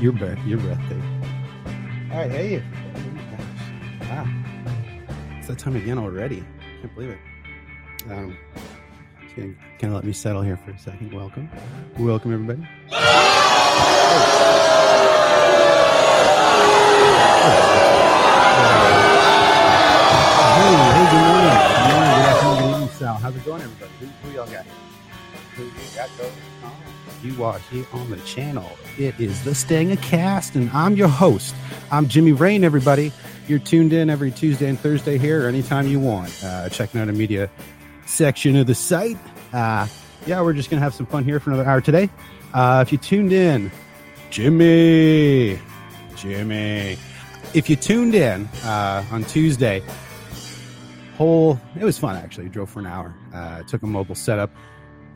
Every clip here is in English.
Your breath, your breathtaking. All right, hey. Wow. It's that time again already. Can't believe it. Um, can of let me settle here for a second. Welcome. Welcome, everybody. Hey, hey, good morning. Good morning, good afternoon, good evening, Sal. How's it going, everybody? Who, who y'all got? Who you got going on? You are here on the channel. It is the Stangacast, and I'm your host. I'm Jimmy Rain, everybody. You're tuned in every Tuesday and Thursday here, anytime you want. Uh, checking out a media section of the site. Uh, yeah, we're just going to have some fun here for another hour today. Uh, if you tuned in, Jimmy, Jimmy, if you tuned in uh, on Tuesday, whole it was fun actually. Drove for an hour. Uh, took a mobile setup.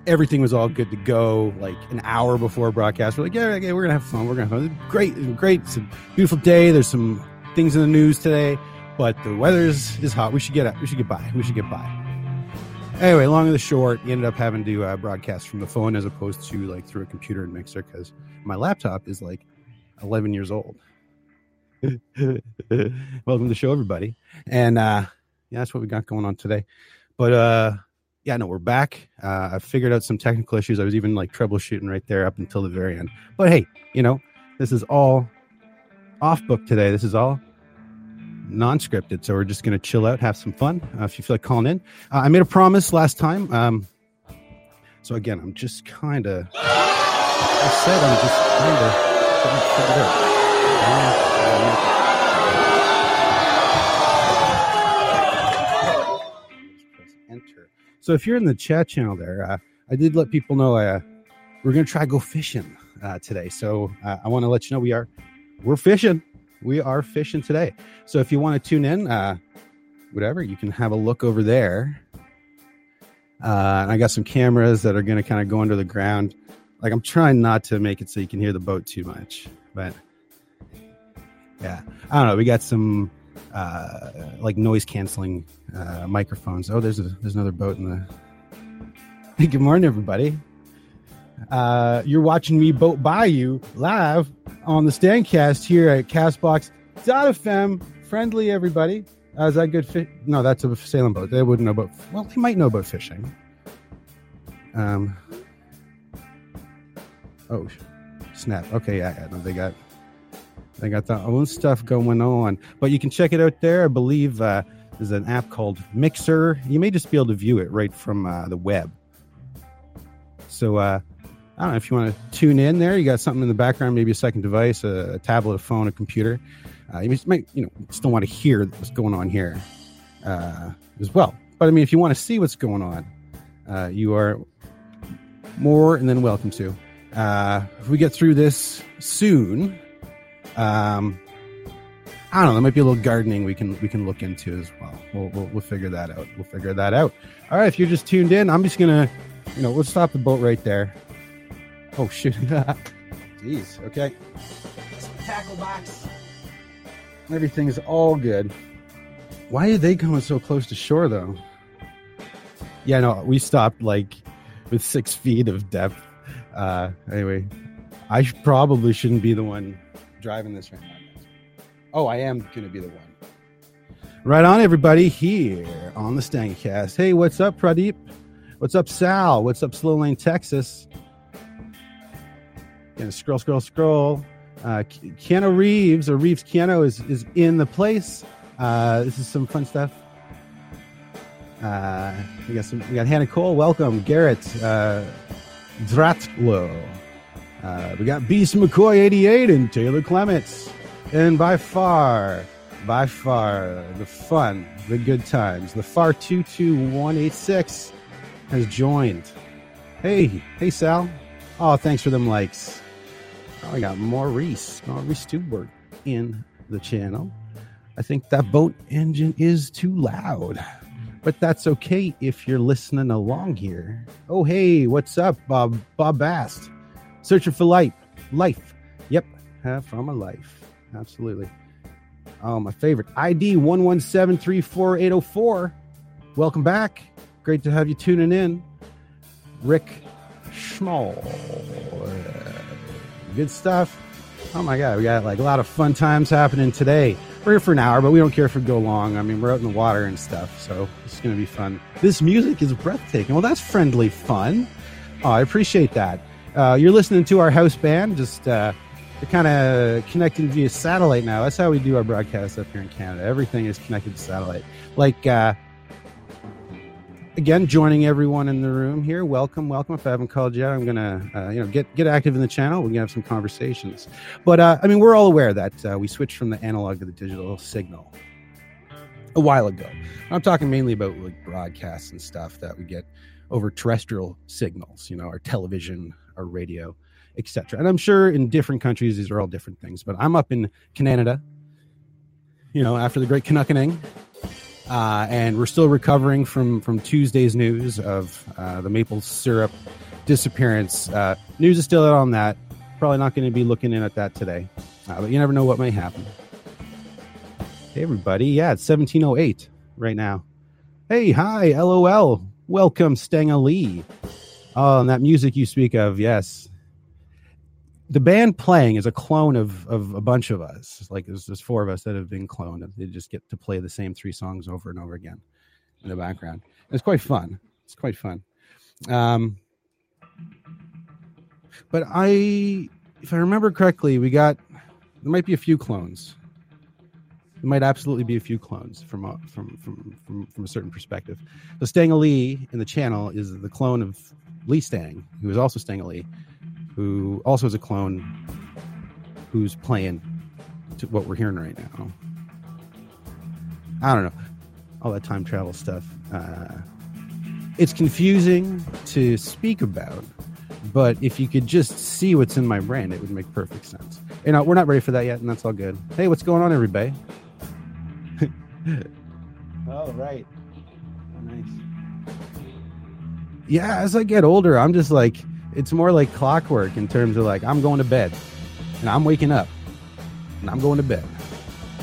Everything was all good to go. Like an hour before broadcast, we're like, yeah, okay, we're gonna have fun. We're gonna have fun. Great, great. It's a beautiful day. There's some things in the news today, but the weather is, is hot. We should get up. we should get by. We should get by. Anyway, long and the short, you ended up having to uh, broadcast from the phone as opposed to like through a computer and mixer because my laptop is like 11 years old. Welcome to the show, everybody. And uh, yeah, that's what we got going on today. But uh, yeah, no, we're back. Uh, I figured out some technical issues. I was even like troubleshooting right there up until the very end. But hey, you know, this is all off book today. This is all non-scripted so we're just going to chill out have some fun uh, if you feel like calling in uh, i made a promise last time um, so again i'm just kind of i said i'm just kind of so if you're in the chat channel there uh, i did let people know uh, we're going to try to go fishing uh, today so uh, i want to let you know we are we're fishing we are fishing today. So if you want to tune in, uh, whatever, you can have a look over there. Uh, I got some cameras that are going to kind of go under the ground. Like I'm trying not to make it so you can hear the boat too much, but yeah, I don't know. We got some uh, like noise canceling uh, microphones. Oh, there's a there's another boat in the. Good morning, everybody. Uh, you're watching me boat by you live on the Stangcast here at Castbox.fm. Friendly, everybody. Uh, is that good? Fi- no, that's a sailing boat. They wouldn't know about. Well, they might know about fishing. Um. Oh, snap. Okay, yeah, yeah. No, they got they got their own stuff going on, but you can check it out there. I believe uh, there's an app called Mixer. You may just be able to view it right from uh, the web. So uh, I don't know if you want to tune in there. You got something in the background, maybe a second device, a, a tablet, a phone, a computer. Uh, you just might, you know, still want to hear what's going on here uh, as well. But I mean, if you want to see what's going on, uh, you are more than welcome to. If we get through this soon, um, I don't know. There might be a little gardening we can we can look into as well. We'll, we'll we'll figure that out. We'll figure that out. All right. If you're just tuned in, I'm just gonna, you know, we'll stop the boat right there. Oh shoot! Jeez. Okay. Tackle box. Everything's all good. Why are they coming so close to shore though? Yeah, no, we stopped like with six feet of depth. Uh, anyway, I probably shouldn't be the one driving this right now. Oh, I am going to be the one. Right on, everybody, here on the Stangcast. Hey, what's up, Pradeep? What's up, Sal? What's up, Slow Lane, Texas? Gonna scroll, scroll, scroll. Uh, Ke- Keanu Reeves or Reeves Keanu is is in the place. Uh, this is some fun stuff. Uh, we got some. We got Hannah Cole. Welcome, Garrett uh, Dratlo. Uh, we got Beast McCoy 88 and Taylor Clements. And by far, by far, the fun, the good times, the far 22186 has joined. Hey, hey, Sal. Oh, thanks for them likes. Oh, I got Maurice, Maurice Stuberg in the channel. I think that boat engine is too loud, but that's okay if you're listening along here. Oh, hey, what's up, Bob? Bob Bast. Searching for life. Life. Yep. Have from a life. Absolutely. Oh, my favorite. ID 1173480. Welcome back. Great to have you tuning in. Rick Schmall. Good stuff. Oh my God, we got like a lot of fun times happening today. We're here for an hour, but we don't care if we go long. I mean, we're out in the water and stuff, so it's going to be fun. This music is breathtaking. Well, that's friendly fun. Oh, I appreciate that. Uh, you're listening to our house band, just uh, kind of connecting via satellite now. That's how we do our broadcast up here in Canada. Everything is connected to satellite. Like, uh, again, joining everyone in the room here. Welcome, welcome. If I haven't called you I'm gonna, uh, you know, get get active in the channel. We're gonna have some conversations. But uh, I mean, we're all aware that uh, we switched from the analog to the digital signal a while ago. I'm talking mainly about like broadcasts and stuff that we get over terrestrial signals. You know, our television, our radio, etc. And I'm sure in different countries these are all different things. But I'm up in Canada. You know, after the Great Canuckening, uh, and we're still recovering from from Tuesday's news of uh, the maple syrup disappearance. Uh, news is still out on that. Probably not going to be looking in at that today, uh, but you never know what may happen. Hey, everybody! Yeah, it's seventeen oh eight right now. Hey, hi, LOL. Welcome, Stenga Lee. Oh, and that music you speak of, yes, the band playing is a clone of of a bunch of us. Like there's, there's four of us that have been cloned. They just get to play the same three songs over and over again in the background. It's quite fun. It's quite fun. Um, but I, if I remember correctly, we got there might be a few clones. There might absolutely be a few clones from a, from, from from from a certain perspective. The Stang Lee in the channel is the clone of Lee Stang, who is also Stang Lee who also is a clone who's playing to what we're hearing right now. I don't know. All that time travel stuff. Uh, it's confusing to speak about, but if you could just see what's in my brain, it would make perfect sense. You know, we're not ready for that yet, and that's all good. Hey, what's going on, everybody? oh, right. Yeah, as I get older, I'm just like, it's more like clockwork in terms of like I'm going to bed and I'm waking up and I'm going to bed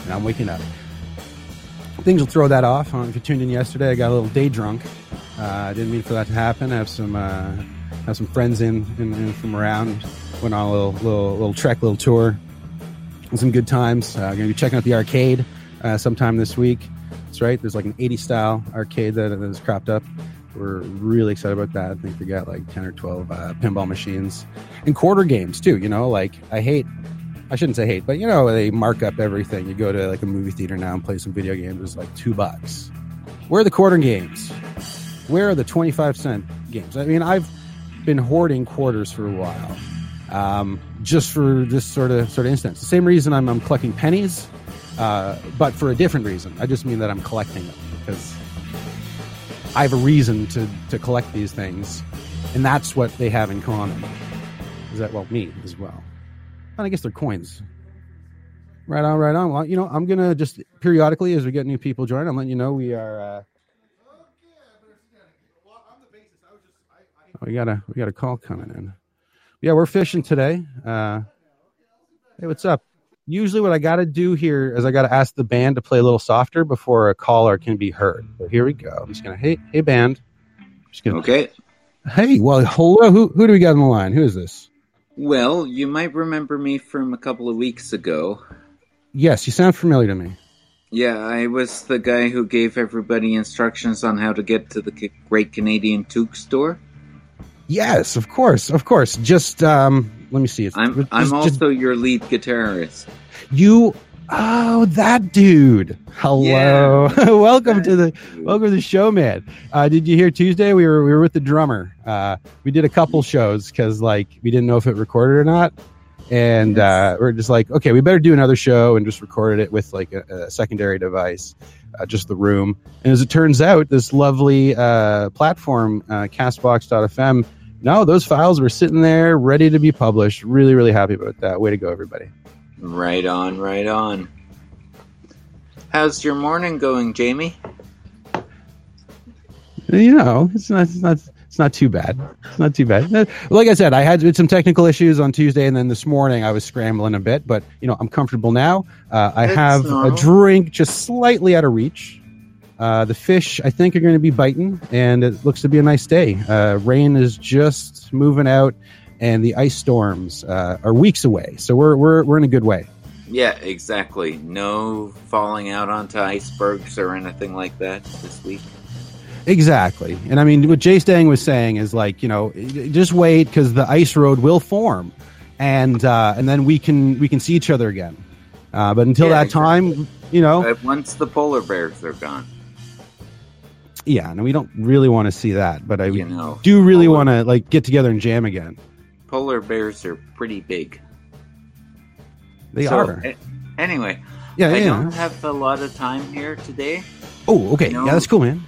and I'm waking up. Things will throw that off. if you tuned in yesterday, I got a little day drunk. Uh, I didn't mean for that to happen. I have some uh, have some friends in, in, in, from around. Went on a little little little trek, little tour. Some good times. Uh, going to be checking out the arcade uh, sometime this week. That's right. There's like an 80 style arcade that has cropped up we're really excited about that. I think we got like 10 or 12 uh, pinball machines and quarter games too. You know, like I hate, I shouldn't say hate, but you know, they mark up everything. You go to like a movie theater now and play some video games, it's like two bucks. Where are the quarter games? Where are the 25 cent games? I mean, I've been hoarding quarters for a while. Um, just for this sort of sort of instance. The same reason I'm, I'm collecting pennies, uh, but for a different reason. I just mean that I'm collecting them because I have a reason to to collect these things, and that's what they have in common. Is that well me as well? And I guess they're coins. Right on, right on. Well, you know, I'm gonna just periodically as we get new people join, I'm letting you know we are. Uh, oh, we got a we got a call coming in. Yeah, we're fishing today. Uh, hey, what's up? Usually what I got to do here is I got to ask the band to play a little softer before a caller can be heard. So here we go. I'm just gonna hey hey band. just gonna okay. Hey, well, hello. Who who do we got on the line? Who is this? Well, you might remember me from a couple of weeks ago. Yes, you sound familiar to me. Yeah, I was the guy who gave everybody instructions on how to get to the Great Canadian Toque store. Yes, of course, of course. Just um, let me see. It's, I'm just, I'm also just, your lead guitarist. You oh that dude. Hello, yeah. welcome to the welcome to the show, man. Uh, did you hear Tuesday? We were we were with the drummer. Uh, we did a couple shows because like we didn't know if it recorded or not, and uh, we're just like, okay, we better do another show and just recorded it with like a, a secondary device. Uh, just the room. And as it turns out, this lovely uh, platform, uh, Castbox.fm, no, those files were sitting there ready to be published. Really, really happy about that. Way to go, everybody. Right on, right on. How's your morning going, Jamie? You know, it's not, it's not, it's not too bad. It's not too bad. Uh, like I said, I had some technical issues on Tuesday, and then this morning I was scrambling a bit. But you know, I'm comfortable now. Uh, I have a drink just slightly out of reach. Uh, the fish, I think, are going to be biting, and it looks to be a nice day. Uh, rain is just moving out, and the ice storms uh, are weeks away. So we're we're we're in a good way. Yeah, exactly. No falling out onto icebergs or anything like that this week. Exactly. And I mean, what Jay Stang was saying is like, you know, just wait because the ice road will form, and uh, and then we can we can see each other again. Uh, but until Yeah, that time, you know, But once the polar bears are gone, yeah, and we don't really want to see that. But I you know, do really want to like get together and jam again. polar bears are pretty big. They So, are. a- anyway, Yeah, I yeah. don't have a lot of time here today. Oh, okay. No. Yeah, that's cool, man.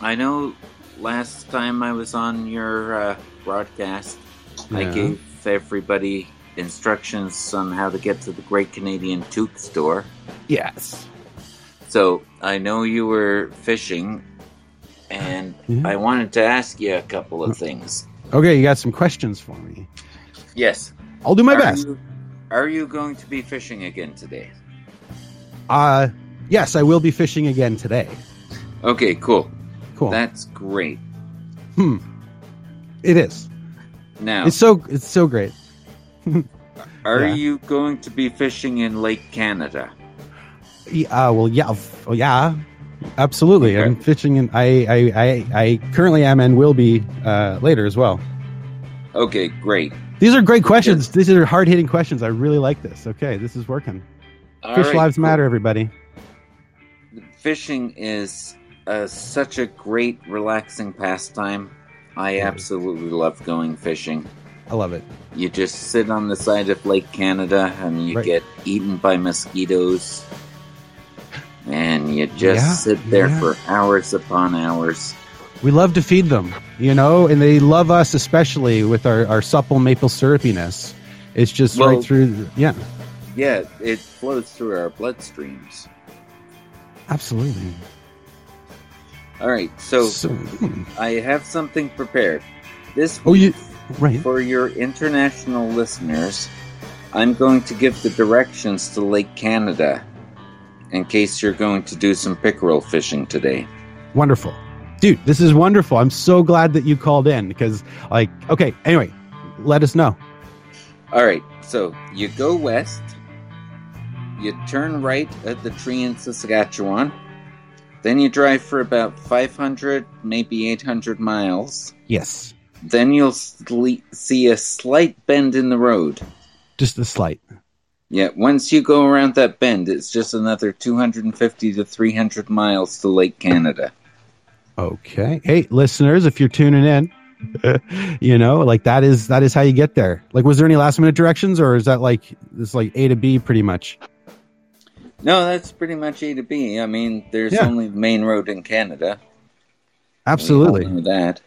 I know last time I was on your uh, broadcast, I gave everybody instructions on how to get to the Great Canadian Toque store. Yes. So I know you were fishing, and Yeah. I wanted to ask you a couple of things. Okay, you got some questions for me. Yes. I'll do my are best. You, are you going to be fishing again today? Uh, yes, I will be fishing again today. Okay, cool. Cool. That's great. hmm. It is. Now, It's so it's so great. are yeah. you going to be fishing in Lake Canada? Yeah, uh, well, yeah, oh, yeah, absolutely. Okay. I'm fishing, and I, I, I, I currently am and will be uh, later as well. Okay, great. These are great questions. These are hard hitting questions. I really like this. Okay, this is working. All Fish right, lives cool. matter, everybody. Fishing is uh, such a great, relaxing pastime. I absolutely love going fishing. I love it. You just sit on the side of Lake Canada and you Right. get eaten by mosquitoes. And you just Yeah, sit there yeah. for hours upon hours. We love to feed them, you know, and they love us especially with our, our supple maple syrupiness. It's just Well- right through. Yeah, Yeah, it flows through our bloodstreams. absolutely. All right, so So, hmm. I have something prepared. This Oh, you- right. for your international listeners, I'm going to give the directions to Lake Canada in case you're going to do some pickerel fishing today. Wonderful. Dude, this is wonderful. I'm so glad that you called in because, like, okay, anyway, let us know. All right, so you go west, you turn right at the tree in Saskatchewan, then you drive for about 500, maybe 800 miles. Yes, Then you'll sle- see a slight bend in the road. just a slight. Yeah, once you go around that bend, it's just another 250 to 300 miles to Lake Canada. Okay. Hey, listeners, if you're tuning in, you know, like that is that is how you get there. Like, was there any last minute directions, or is that like this like A to B pretty much? No, that's pretty much A to B. I mean, there's Yeah. only the main road in Canada. Absolutely. We all know that.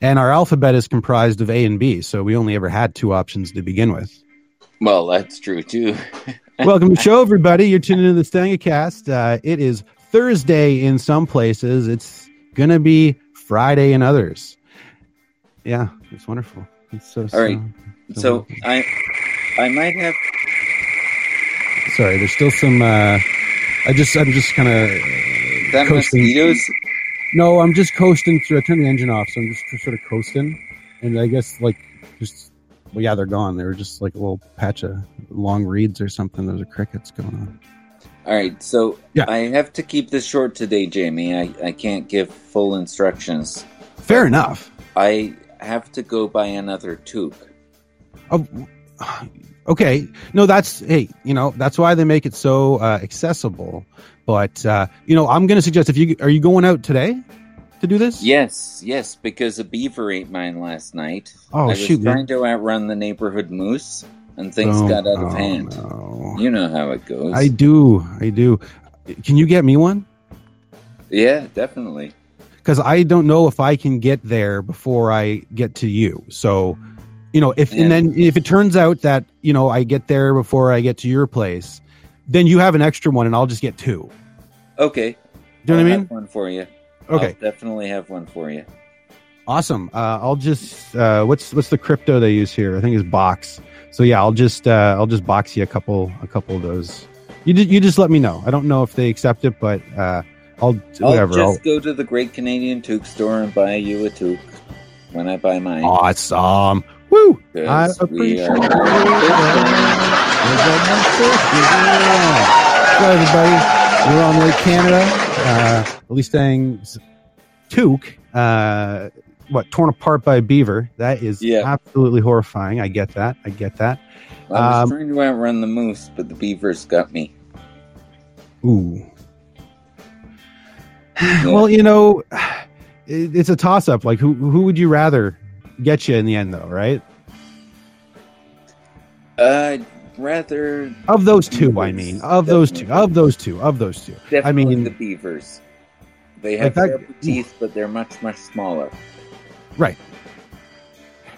And our alphabet is comprised of A and B, so we only ever had two options to begin with. Well, that's true too. Welcome to the show, everybody. You're tuning into the Stangacast. Uh, it is Thursday in some places. It's gonna be Friday in others. Yeah, it's wonderful. It's so. All right. so- So I, I might have. Sorry, there's still some. Uh, I just, I'm just kind of. That Coasting. mosquitoes. No, I'm just coasting through. I turned the engine off, so I'm just sort of coasting, and I guess like. Well, yeah, they're gone. They were just like a little patch of long reeds or something. Those are crickets going on. All right, so Yeah. I have to keep this short today, Jamie. I, I can't give full instructions. Fair enough. I have to go buy another toque. Oh, okay. No, that's hey, you know, that's why they make it so uh, accessible. But uh, you know, I'm going to suggest if you are you going out today to do this? Yes, yes, because a beaver ate mine last night. Oh I was shoot, trying to outrun the neighborhood moose, and things Oh, got out of oh, hand. no. You know how it goes. I do, I do. Can you get me one? yeah, definitely. Because I don't know if I can get there before I get to you. So, you know, if Yeah. and then if it turns out that you know I get there before I get to your place, then you have an extra one, and I'll just get two. Okay. Do you know I'll what I mean? One for you. Okay. I'll definitely have one for you. Awesome. Uh, I'll just uh, what's what's the crypto they use here? I think it's box. So yeah, I'll just uh, I'll just box you a couple a couple of those. You just, you just let me know. I don't know if they accept it, but uh, I'll I'll whatever. I'll, just go to the Great Canadian Toque store and buy you a toque when I buy mine. awesome. Woo! I appreciate it. everybody, we're on Lake Canada. Uh, at least saying toque, uh, what torn apart by a beaver. That is Yeah. absolutely horrifying. I get that. I get that. I was Um, trying to outrun the moose, but the beavers got me. Ooh. Well, you know, it, it's a toss up. Like, who who would you rather get you in the end, though? Right? I'd rather Of those two, I mean, of those two, of those two, of those two. definitely mean- the beavers. They have that- teeth, but they're much much smaller. Right.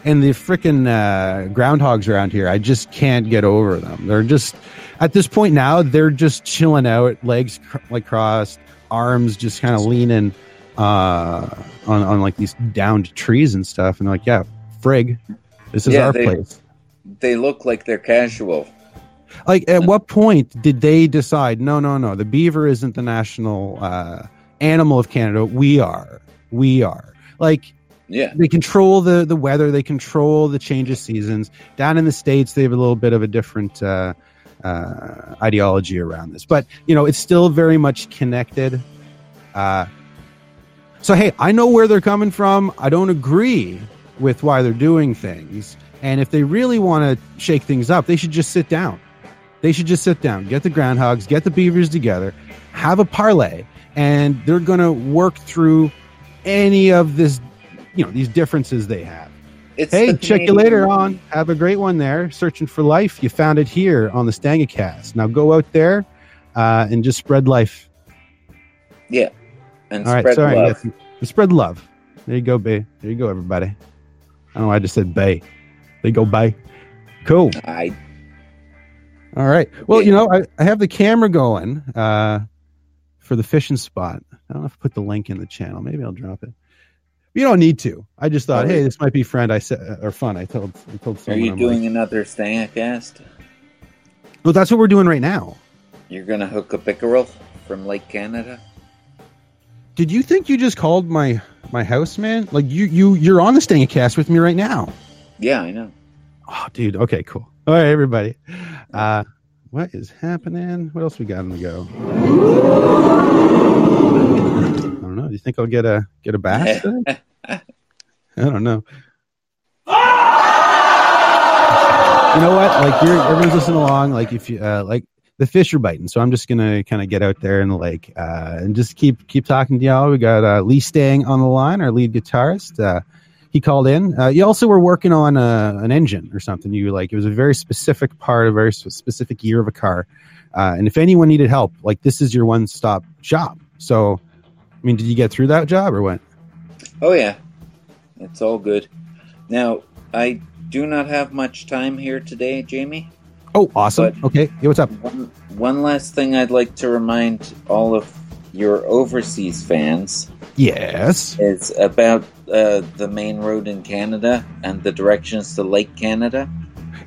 And the freaking uh, groundhogs around here, I just can't get over them. They're just at this point now, they're just chilling out, legs cr- like crossed, arms just kind of leaning uh, on on like these downed trees and stuff. And they're like, yeah, frig, this is Yeah, our they- place. They look like they're casual. Like, at what point did they decide? No, no, no. The beaver isn't the national uh, animal of Canada. We are. We are. Like, Yeah, they control the the weather they control the change of seasons down in the states they have a little bit of a different uh, uh, ideology around this but you know it's still very much connected uh, so hey i know where they're coming from i don't agree with why they're doing things and if they really want to shake things up they should just sit down they should just sit down get the groundhogs get the beavers together have a parlay and they're going to work through any of this you know these differences they have. it's Hey, the check you later on. Have a great one there. Searching for life, you found it here on the Stangacast. Now go out there uh, and just spread life. Yeah, and All right, spread sorry, love. spread love. There you go, Bay. There you go, everybody. I don't know. why I just said Bay. They go Bay. Cool. I All right. Well, Yeah. you know, I, I have the camera going uh, for the fishing spot. I don't know if I put the link in the channel. Maybe I'll drop it. You don't need to. I just thought, hey, this might be friend. I said or fun. I told I told are someone. you I'm doing like, another Stangacast? well, that's what we're doing right now. You're gonna hook a pickerel from Lake Canada? Did you think you just called my my house, man? Like you you you're on the Stangacast with me right now. Yeah, I know. Oh, dude. Okay, cool. All right, everybody. Uh, what is happening? What else we got on the go? I don't know. Do you think I'll get a get a bass? I don't know. You know what? Like you're everyone's listening along. Like if you uh, like the fish are biting, so I'm just gonna kind of get out there in the lake uh, and just keep keep talking to y'all. We got uh, Lee Stang on the line, our lead guitarist. Uh, he called in. Uh, you also were working on a, an engine or something. You like it was a very specific part, a very specific year of a car. Uh, and if anyone needed help, like this is your one stop shop. So, I mean, did you get through that job or what? Oh yeah, it's all good. Now I do not have much time here today, Jamie. Oh, awesome. Okay. Hey, what's up? One, one last thing I'd like to remind all of your overseas fans Yes. is about uh, the main road in Canada and the directions to Lake Canada.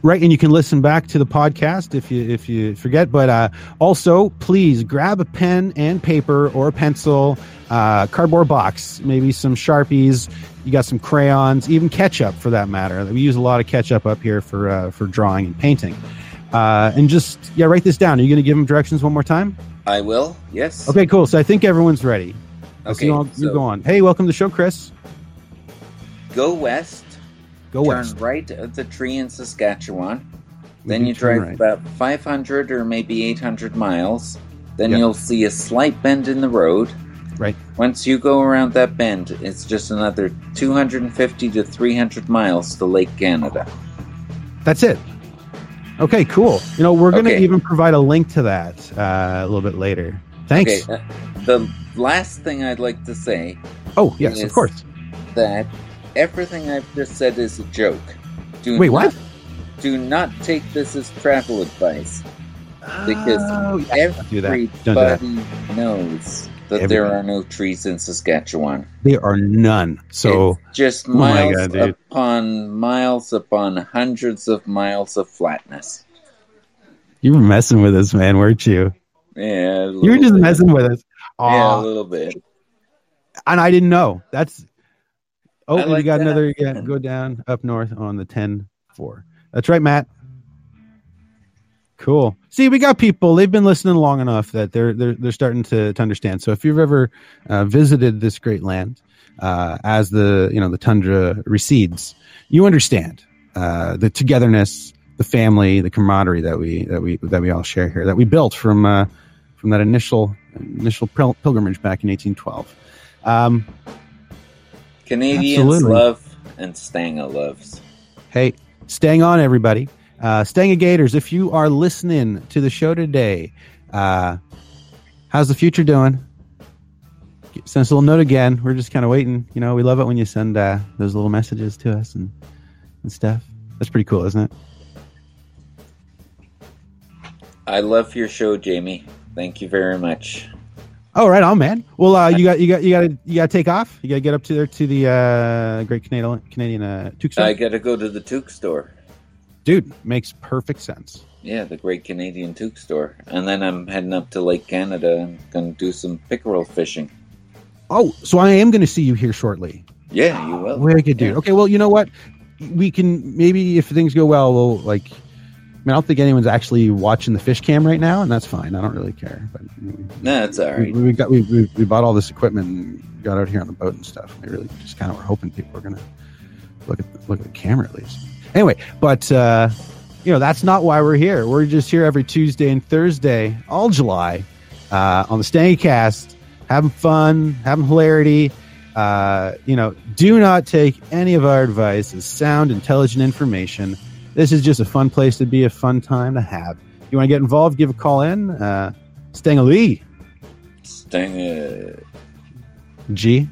Right, and you can listen back to the podcast if you if you forget. But uh, also, please grab a pen and paper or a pencil, uh, cardboard box, maybe some sharpies. You got some crayons, even ketchup for that matter. We use a lot of ketchup up here for uh, for drawing and painting. Uh, and just yeah, write this down. Are you going to give them directions one more time? I will. Yes. Okay, cool. So I think everyone's ready. Okay. all- you go on. Hey, welcome to the show, Chris. Go west. Go turn west. right at the tree in Saskatchewan. Then Mhm, you drive right. about 500 or maybe 800 miles. Then Yeah. you'll see a slight bend in the road. Right. Once you go around that bend, it's just another 250 to 300 miles to Lake Canada. That's it. Okay, cool. You know, we're going to Okay. even provide a link to that uh, a little bit later. Thanks. Okay, uh, the last thing I'd like to say Oh, yes, of course. that everything I've just said is a joke. Do Wait, not, what? Do not take this as travel advice. Because Oh, yeah. do. Everybody do that. knows that Everybody. there are no trees in Saskatchewan. There are none. So, it's just Oh miles God, upon miles upon hundreds of miles of flatness. you were messing with us, man, weren't you? Yeah, a You were just bit. messing with us. yeah, a little bit. and I didn't know. That's oh, you got that. another. Yeah, go down up north on the 10 4. That's right, Matt. Cool. See, we got people. They've been listening long enough that they're they're they're starting to, to understand. So if you've ever uh, visited this great land uh, as the you know the tundra recedes, you understand uh, the togetherness, the family, the camaraderie that we that we that we all share here, that we built from uh, from that initial initial pil- pilgrimage back in 1812. Um, Canadians Absolutely. love and Stanga loves. Hey, staying on, everybody. Uh, Stanga Gators, if you are listening to the show today, uh, how's the future doing? Send us a little note again. We're just kind of waiting. You know, we love it when you send uh, those little messages to us and, and stuff. That's pretty cool, isn't it? I love your show, Jamie. Thank you very much. Oh, right on, man. Well, uh, you got you got you got to you got to take off. You got to get up to there to the uh, Great Canadian Canadian uh, Toque Store. I got to go to the Toque store. Dude, makes perfect sense. Yeah, the Great Canadian Toque store. And then I'm heading up to Lake Canada and going to do some pickerel fishing. Oh, so I am going to see you here shortly. Yeah, you will. Very good, dude. Yeah. Okay, well, you know what? We can maybe if things go well, we'll like. I mean, I don't think anyone's actually watching the fish cam right now, and that's fine. I don't really care. But No, it's all we, we got we, we, we bought all this equipment and got out here on the boat and stuff. We really just kind of were hoping people were gonna look at the, look at the camera at least. Anyway, but uh, you know that's not why we're here. We're just here every Tuesday and Thursday, all July, uh, on the Stangy Cast, having fun, having hilarity. Uh, you know, do not take any of our advice as sound, intelligent information. This is just a fun place to be, a fun time to have. You want to get involved? Give a call in. Uh, Stangalee. Sting, uh, G.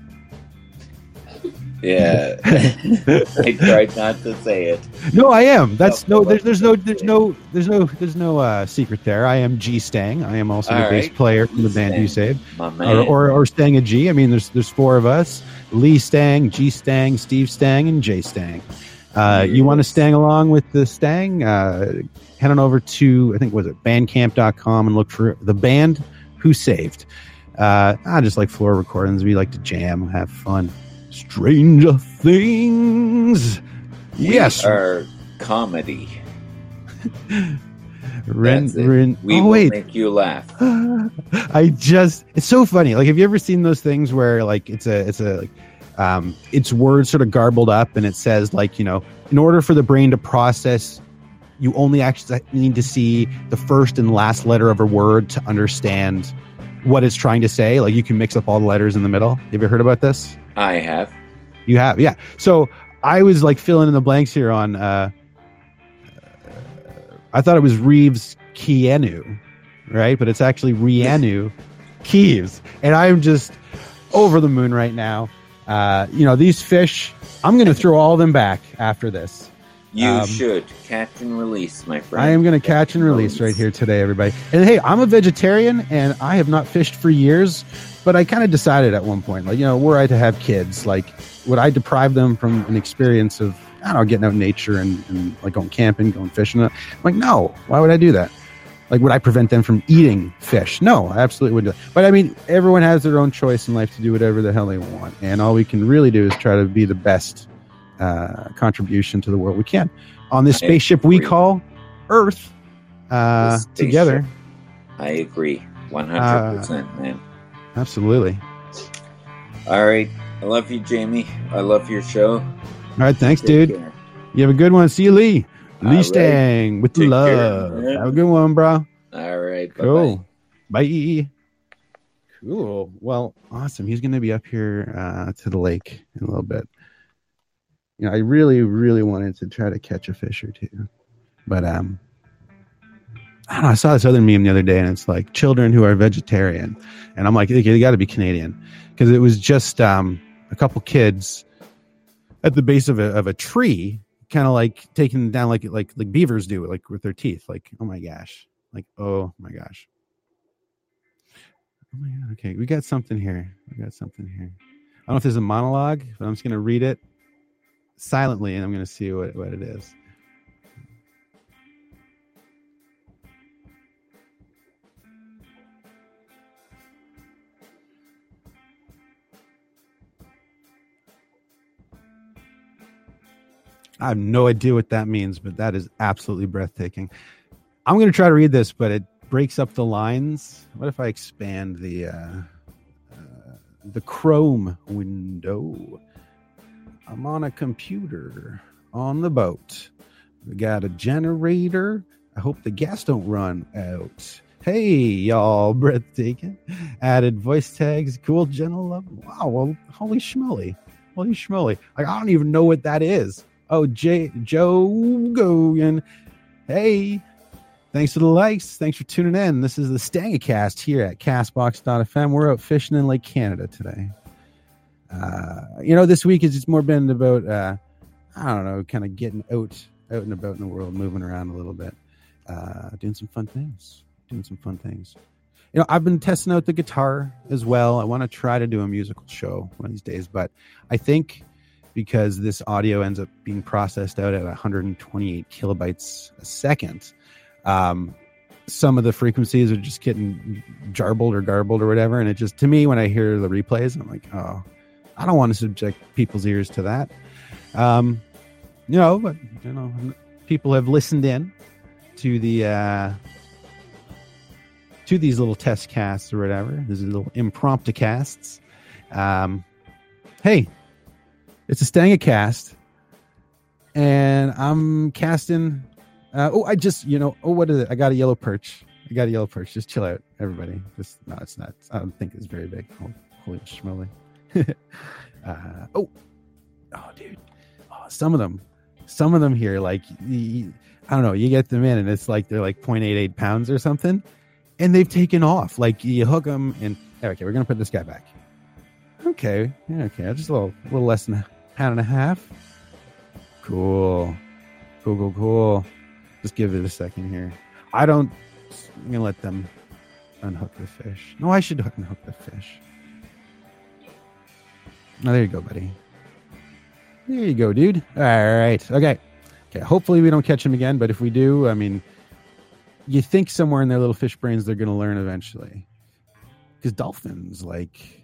yeah. I tried not to say it. No, I am. That's No, no. There's, there's no. There's no. There's no. There's no uh, secret there. I am G Stang. I am also the All bass player from the band You Stang. Man. or, or or Stang and G. I mean, there's there's four of us: Lee Stang, G Stang, Steve Stang, and J Stang. Uh, You want to stang along with the Stang? Uh, head on over to I think was it Bandcamp.com and look for the band Who Saved. Uh, I just like floor recordings. We like to jam, have fun. Stranger things. We Yes, are comedy. Ren. Ren, We oh will wait, make you laugh. I just it's so funny. Like have you ever seen those things where like it's a it's a like um it's words sort of garbled up and it says like, you know, in order for the brain to process you only actually need to see the first and last letter of a word to understand what it's trying to say. Like you can mix up all the letters in the middle. Have you heard about this? I have. You have, yeah. So I was like filling in the blanks here on. uh I thought it was Reeves Kienu, right? But it's actually Rianu Keeves, and I'm just over the moon right now. Uh, you know these fish. I'm going to throw all of them back after this. You Um, should catch and release, my friend. I am going to catch and release right here today, everybody. And hey, I'm a vegetarian and I have not fished for years, but I kind of decided at one point, like, you know, were I to have kids, like, would I deprive them from an experience of, I don't know, getting out in nature and, and like going camping, going fishing? I'm like, no, why would I do that? Like, would I prevent them from eating fish? No, I absolutely wouldn't. do that. But I mean, everyone has their own choice in life to do whatever the hell they want. And all we can really do is try to be the best uh, contribution to the world we can on this I spaceship we call Earth uh, together. I agree. 100%, Uh, man. Absolutely. All right. I love you, Jamie. I love your show. All right, thanks, Take dude. care. You have a good one. See you, Lee. All Lee right. Stang with the Take care, love. man. have a good one, bro. All right. Bye-bye. Cool. Bye. Cool. Well, awesome. He's going to be up here uh, to the lake in a little bit. You know, I really, really wanted to try to catch a fish or two, but um, I don't know. I saw this other meme the other day, and it's like children who are vegetarian, and I'm like, they, they got to be Canadian because it was just um a couple kids at the base of a of a tree, kind of like taking down like like like beavers do, like with their teeth. Like, oh my gosh, like oh my gosh. Oh my god. Okay, we got something here. We got something here. I don't know if there's a monologue, but I'm just gonna read it silently, and I'm gonna see what what it is. I have no idea what that means, but that is absolutely breathtaking. I'm going to try to read this, but it breaks up the lines. What if I expand the uh, uh, the Chrome window? I'm on a computer on the boat. We got a generator. I hope the gas don't run out. Hey, y'all, breathtaking. Added voice tags, cool, gentle love. Wow, well, holy schmoly. Holy schmoly. Like, I don't even know what that is. Oh, J- Joe Gogan. Hey, thanks for the likes. Thanks for tuning in. This is the Stangacast here at castbox.fm. We're out fishing in Lake Canada today. Uh, you know, this week has just more been about, uh, I don't know, kind of getting out, out and about in the world, moving around a little bit, uh, doing some fun things doing some fun things. You know, I've been testing out the guitar as well. I want to try to do a musical show one of these days, but I think because this audio ends up being processed out at 128 kilobytes a second, um, some of the frequencies are just getting jarbled or garbled or whatever. And it just, to me, when I hear the replays, I'm like, oh, I don't want to subject people's ears to that. Um, you know, but, you know, people have listened in to the, uh, to these little test casts or whatever, these little impromptu casts. Um, hey, it's a Stanga cast, and I'm casting. Uh, oh, I just you know, oh, what is it? I got a yellow perch. I got a yellow perch. Just chill out, everybody. Just no, it's not. I don't think it's very big. Oh, holy schmoly. uh, oh, oh, dude. Oh, some of them, some of them here, like I don't know. You get them in, and it's like they're like 0.88 pounds or something and they've taken off. Like you hook them, and okay, we're gonna put this guy back. Okay, yeah, okay, just a little, a little less than pound and a half. Cool, cool, cool, cool. Just give it a second here. I don't. I'm gonna let them unhook the fish. No, I should hook and hook the fish. Oh, there you go, buddy. There you go, dude. All right. Okay. Okay. Hopefully we don't catch him again, but if we do, I mean, you think somewhere in their little fish brains they're to learn eventually because dolphins like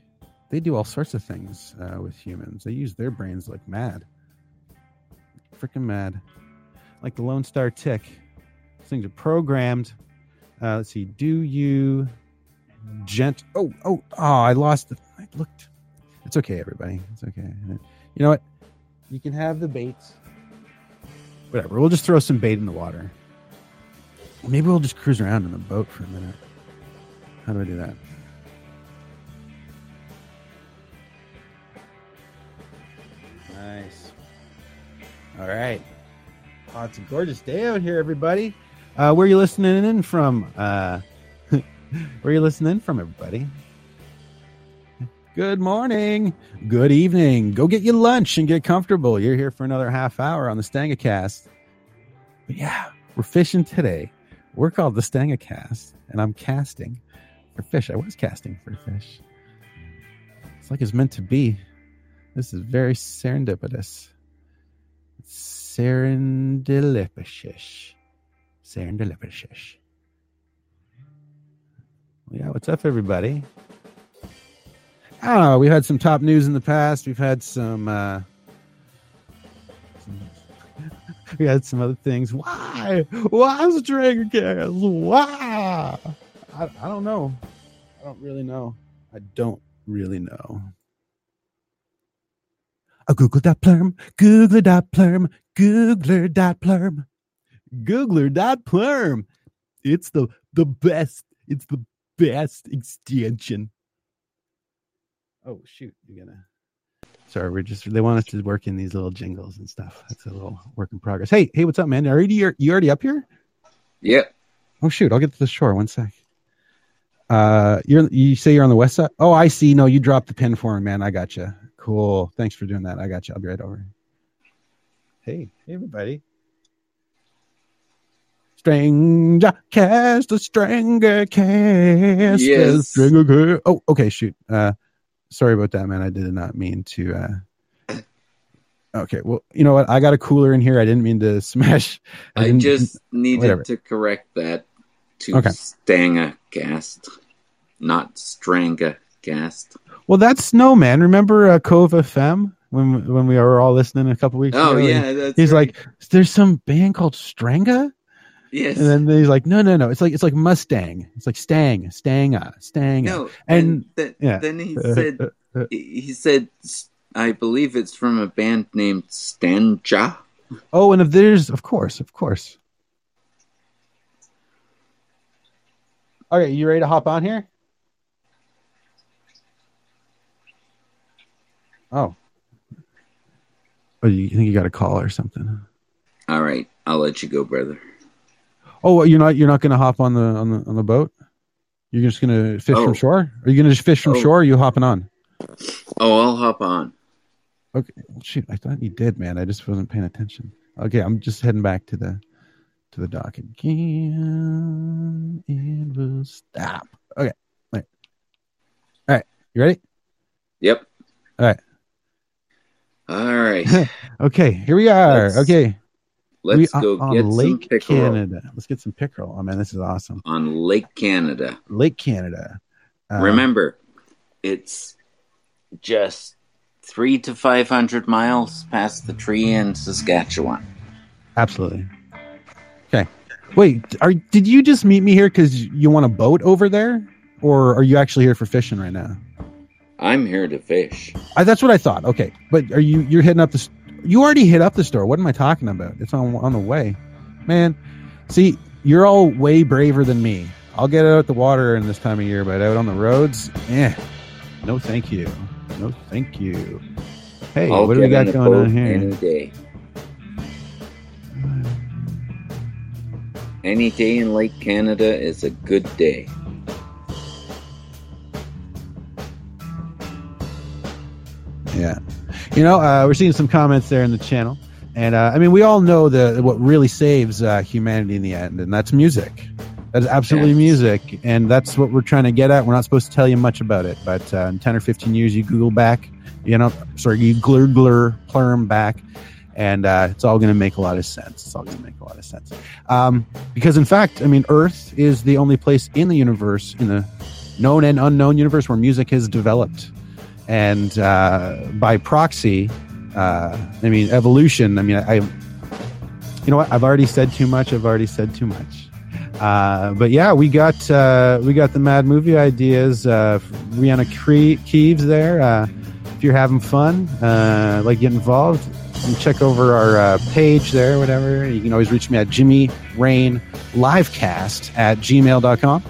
they do all sorts of things uh, with humans. They use their brains like mad. Freaking mad. Like the lone star tick. Things are programmed. Uh, let's see. Do you gent oh oh oh i lost it i looked. It's okay everybody. It's okay. You know what? You can have the baits. Whatever. We'll just throw some bait in the water. Maybe we'll just cruise around in the boat for a minute. How do I do that? All right. Oh, it's a gorgeous day out here, everybody. Uh, where are you listening in from? Uh, where are you listening from, everybody? Good morning. Good evening. Go get your lunch and get comfortable. You're here for another half hour on the Stangacast. But yeah, we're fishing today. We're called the Stanga Cast, and I'm casting for fish. I was casting for fish. It's like it's meant to be. This is very serendipitous. Serendipitous. Serendipitous. Yeah, what's up, everybody? I don't know. We've had some top news in the past. We've had some uh, we had some other things. Why? Why is Dragon Cast? Why? I, I don't know. I don't really know. I don't really know. A Google dot plurm, Googler dot plurm, Googler dot plurm, Googler dot plurm. It's the the best. It's the best extension. Oh shoot! You're gonna. Sorry, we're just they want us to work in these little jingles and stuff. That's a little work in progress. Hey, hey, what's up, man? Are you you already up here? Yep. Oh shoot, I'll get to the shore. One sec. Uh, you're you say you're on the west side. Oh, I see. No, you dropped the pin for me, man. I got you. Cool. Thanks for doing that. I got you. I'll be right over. Hey, hey, everybody. Stranger cast a stranger cast. Yes. Stranger cast. Oh, okay. Shoot. Uh, sorry about that, man. I did not mean to. Uh... Okay, well, you know what? I got a cooler in here. I didn't mean to smash. I, I just needed whatever. to correct that to Okay. Stanga Cast, not Stranga Cast. Well, that's Snowman. Remember uh, Cove FM? when when we were all listening a couple weeks Oh ago? yeah, He's right. like, "There's some band called Stranga," yes. and then he's like, "No, no, no. It's like it's like Mustang. It's like Stang, Stanga, Stanga." no, and- and, th- yeah. then he said he said I believe it's from a band named Stanja. Oh, and if there's, of course, of course. All right, you ready to hop on here? Oh. Oh, you think you got a call or something? All right, I'll let you go, brother. Oh, what, you're not you're not going to hop on the on the on the boat? You're just going to fish Oh. from shore? Are you going to just fish from Oh. shore? Or are you hopping on? Oh, I'll hop on. Okay, well, shoot, I thought you did, man. I just wasn't paying attention. Okay, I'm just heading back to the to the dock again, and we'll stop. Okay, all right, all right. You ready? Yep. All right. All right. Okay, here we are. Let's okay, Let's we go on get some Lake pickerel Canada. Let's get some pickerel. Oh man, this is awesome. on Lake Canada. Lake Canada. Uh, Remember, it's just three to five hundred miles past the tree in Saskatchewan. Absolutely. Okay. Wait, are did you just meet me here because you want a boat over there, or are you actually here for fishing right now? I'm here to fish. I, that's what I thought. Okay, but are you you're hitting up the? You already hit up the store. What am I talking about? It's on on the way, man. See, you're all way braver than me. I'll get out the water in this time of year, but out on the roads, eh? No, thank you. No, thank you. Hey, I'll what do we got going on here? Any day. Any day in Lake Canada is a good day. Yeah. You know, uh, we're seeing some comments there in the channel. And uh, I mean, we all know the what really saves uh, humanity in the end, and that's music. That's absolutely Yes. music, and that's what we're trying to get at. We're not supposed to tell you much about it, but uh, in ten or fifteen years, you Google back, you know, sorry, you glur glur plurm back, and uh, it's all going to make a lot of sense. It's all going to make a lot of sense, um, because in fact, I mean, Earth is the only place in the universe, in the known and unknown universe, where music has developed and uh, by proxy, uh, I mean evolution. I mean, I, you know what? I've already said too much. I've already said too much. Uh, but yeah, we got uh, we got the mad movie ideas. Uh, Rihanna Cre- Keeves there. Uh, if you're having fun, like get involved, you check over our page there, whatever. You can always reach me at Jimmy Rain Livecast at gmail.com.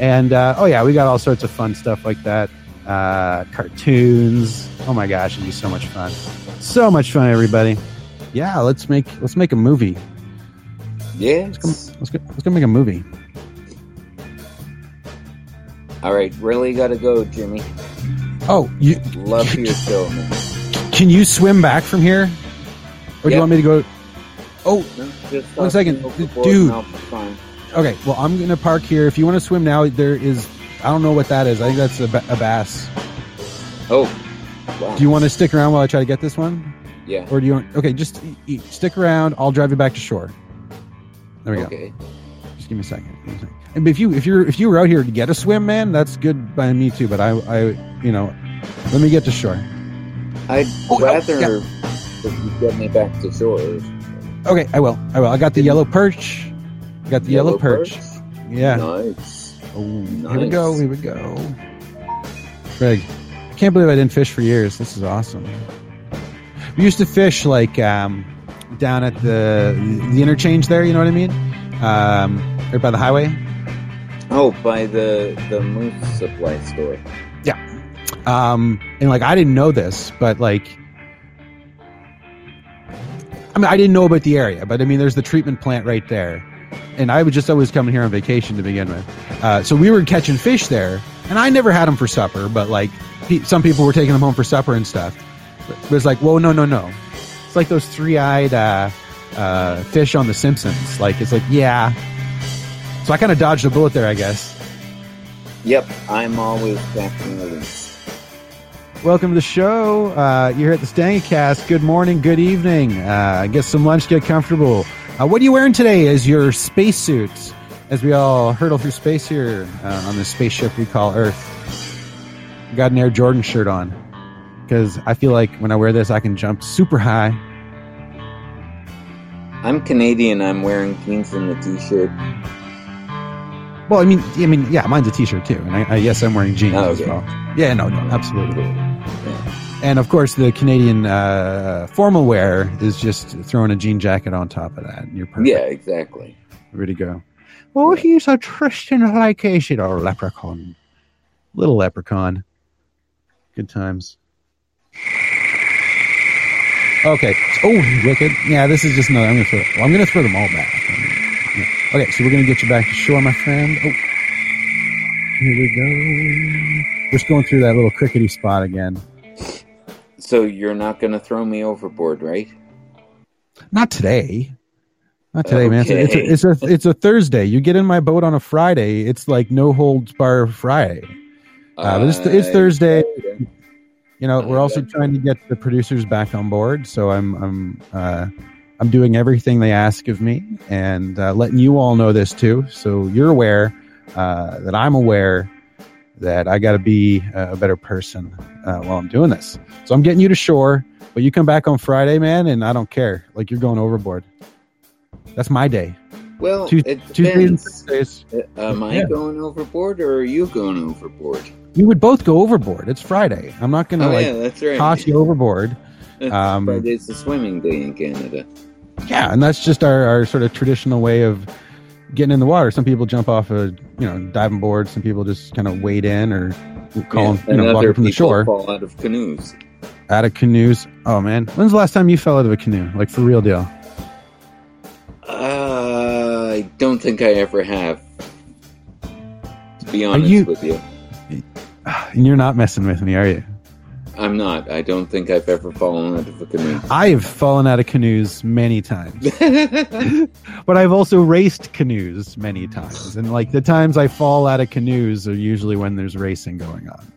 And oh yeah, we got all sorts of fun stuff like that uh, cartoons. Oh my gosh, it'd be so much fun. So much fun, everybody. Yeah, let's make let's make a movie. Yes. Let's go, let's go make a movie. All right, really got to go, Jimmy. Oh, you Love your show, man. can you swim back from here, or do you want me to go? Oh, No, One second. Dude. and I'll be fine. okay. Well, I'm gonna park here. If you want to swim now, there is. I don't know what that is. I think that's a, ba- a bass. Oh, wow. Do you want to stick around while I try to get this one, yeah. or do you? want Okay, just stick around. I'll drive you back to shore. There we go. Okay. Just give me a second. Give me a second. And if you if you're if you were out here to get a swim, man, that's good by me too. But I I you know, let me get to shore. I'd Oh, oh, rather yeah. you get me back to shore. Okay, I will. I will. I got the yellow perch. I got the yellow, perch. Yeah. Nice. Oh, here we go. Here we go. Greg, I can't believe I didn't fish for years. This is awesome. We used to fish like um, down at the the interchange there. You know what I mean? Um, right by the highway. Oh, by the the moose supply store. Yeah. Um, and like I didn't know this, but like, I mean, I didn't know about the area, but I mean, there's the treatment plant right there, and I was just always coming here on vacation to begin with. Uh, so we were catching fish there, and I never had them for supper, but like pe- some people were taking them home for supper and stuff. But it was like, whoa, no, no, no. It's like those three-eyed uh, uh, fish on The Simpsons. Like it's like, yeah. So I kind of dodged a bullet there, I guess. Yep, I'm always catching lease. Welcome to the show. Uh, you're here at the Stangcast. Good morning, good evening. Uh, get some lunch, get comfortable. Uh, what are you wearing today as your spacesuit as we all hurtle through space here uh, on this spaceship we call Earth? Got an Air Jordan shirt on. because I feel like when I wear this, I can jump super high. I'm Canadian. I'm wearing jeans and a t-shirt. Well, I mean, I mean, yeah, mine's a t-shirt too, and I, I yes, I'm wearing jeans Oh, as well. Yeah, no, no, absolutely. Yeah. And of course, the Canadian uh, formal wear is just throwing a jean jacket on top of that. and You're perfect. Yeah, exactly. Ready to go. Oh, he's a Tristan Lycation or leprechaun. Little leprechaun. Good times. Okay. Oh, wicked. Yeah, this is just another. I'm gonna throw. Well, I'm gonna throw them all back. Okay, so we're gonna get you back to shore, my friend. Oh, here we go. Just going through that little crickety spot again. So you're not going to throw me overboard, right? Not today. Not today, man. It's a, it's a it's a it's a Thursday. You get in my boat on a Friday. It's like no holds bar Friday. Uh, but it's, it's Thursday. You know, we're also trying to get the producers back on board. So I'm I'm uh, I'm doing everything they ask of me, and uh, letting you all know this too. So you're aware uh, that I'm aware that I got to be a better person uh, while I'm doing this. So I'm getting you to shore, but you come back on Friday, man, and I don't care. Like you're going overboard. That's my day. Well, Tues- it depends. Uh, Am I Yeah. going overboard or are you going overboard? You would both go overboard. It's Friday. I'm not gonna oh, like yeah, that's right. toss you overboard. Um, Friday's the swimming day in Canada. Yeah, and that's just our, our sort of traditional way of getting in the water. Some people jump off a you know diving board. Some people just kind of wade in or call Yeah, you know from the shore fall out of canoes. out of canoes. Oh man, when's the last time you fell out of a canoe? Like for real deal? Uh, I don't think I ever have. To be honest you- with you, And you're not messing with me, are you? I'm not. I don't think I've ever fallen out of a canoe. I've fallen out of canoes many times, but I've also raced canoes many times. And like the times I fall out of canoes are usually when there's racing going on.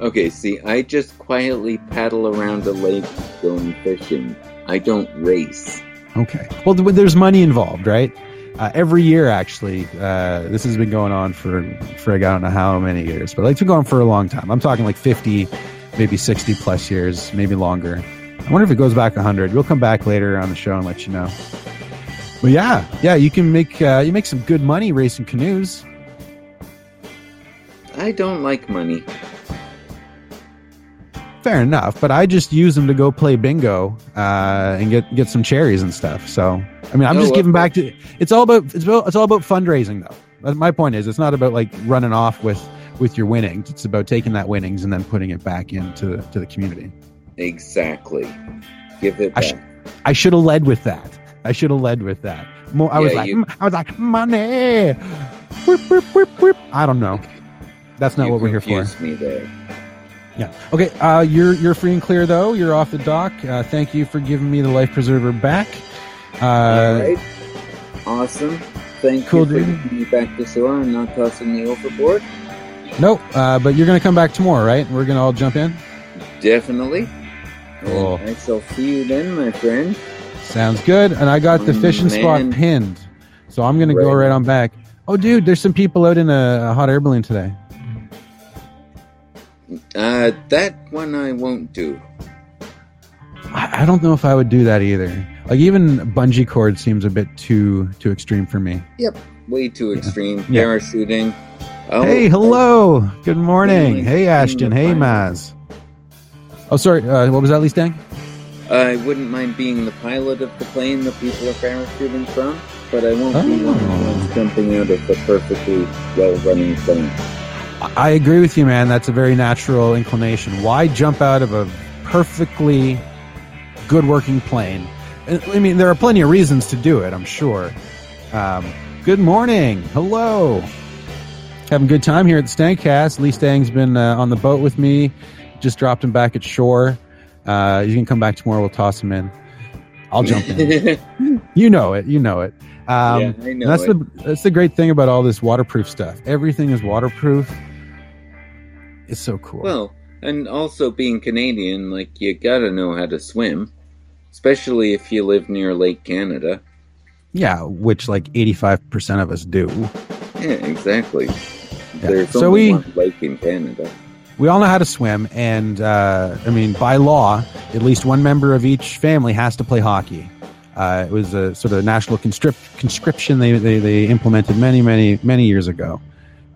okay, see, I just quietly paddle around a lake going fishing. I don't race. Okay. Well, there's money involved, right? Uh, every year, actually, uh, this has been going on for for I don't know how many years, but like, it's been going on for a long time. I'm talking like 50, maybe 60 plus years, maybe longer. I wonder if it goes back 100. We'll come back later on the show and let you know. But yeah, yeah, you can make uh, you make some good money racing canoes. I don't like money. Fair enough, but I just use them to go play bingo uh, and get get some cherries and stuff. So I mean, I'm Oh, just giving back to. It's all about it's about it's all about fundraising though. My point is it's not about like running off with with your winnings. It's about taking that winnings and then putting it back into the, to the community. Exactly. Give it I sh- I should have led with that. I should have led with that. More, I was like, you- "Mm," I was like, money. Whip, whip, whip, whip. I don't know. That's not you what we're here for. me there. Yeah. Okay. Uh, you're you're free and clear though. You're off the dock. Uh, thank you for giving me the life preserver back. Uh, All right. Awesome. Thank cool, you for dude. me back to shore and not tossing me overboard. Nope. Uh, but you're gonna come back tomorrow, right? We're gonna all jump in. Definitely. Cool. And I shall see you then, my friend. Sounds good. And I got the Oh, fishing spot pinned, so I'm gonna go Right. right on back. Oh, dude, there's some people out in a, a hot air balloon today. Uh, that one I won't do. I, I don't know if I would do that either. Like even bungee cord seems a bit too too extreme for me. Yep, way too extreme. Yeah. Parachuting. Oh, hey, hello. Good morning. Hey, Hey, Ashton. Hey. Maz. Oh, sorry. Uh, what was that, Lee Stang? I wouldn't mind being the pilot of the plane that people are parachuting from, but I won't be Oh. one of the ones jumping out of the perfectly well-running plane. I agree with you, man. That's a very natural inclination. Why jump out of a perfectly good working plane? I mean, there are plenty of reasons to do it, I'm sure. Um, good morning. Hello. Having a good time here at the Stangcast. Lee Stang's been uh, on the boat with me. Just dropped him back at shore. Uh, going to come back tomorrow. We'll toss him in. I'll jump in. you know it. You know it. Um, yeah, I know that's it. the that's the great thing about all this waterproof stuff. Everything is waterproof. It's so cool. Well, and also being Canadian, like you gotta know how to swim, especially if you live near Lake Canada. yeah, which like eighty five percent of us do. Yeah, exactly. Yeah. There's So only we- one lake in Canada. we all know how to swim, and uh, I mean, by law, at least one member of each family has to play hockey. Uh, it was a sort of national conscript, conscription they, they, they implemented many, many, many years ago.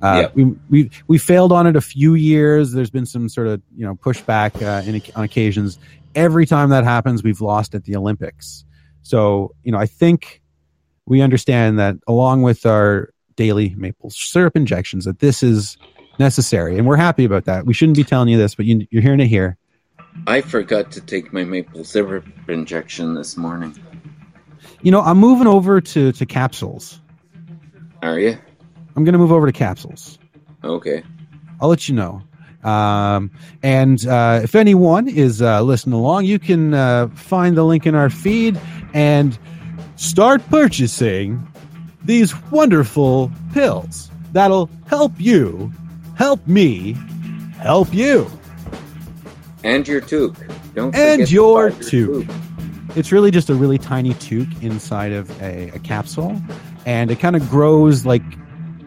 Uh, Yep. we, we, we failed on it a few years. There's been some sort of, you know, pushback uh, in, on occasions. Every time that happens, we've lost at the Olympics. So, you know, I think we understand that along with our daily maple syrup injections, that this is necessary. And we're happy about that. We shouldn't be telling you this, but you, you're hearing it here. I forgot to take my maple syrup injection this morning. You know, I'm moving over to, to capsules. Are you? I'm going to move over to capsules. Okay. I'll let you know. Um, and uh, if anyone is uh, listening along, you can uh, find the link in our feed and start purchasing these wonderful pills that'll help you, help me, help you. And your toque. Don't And forget to your toque. It's really just a really tiny toque inside of a, a capsule, and it kind of grows like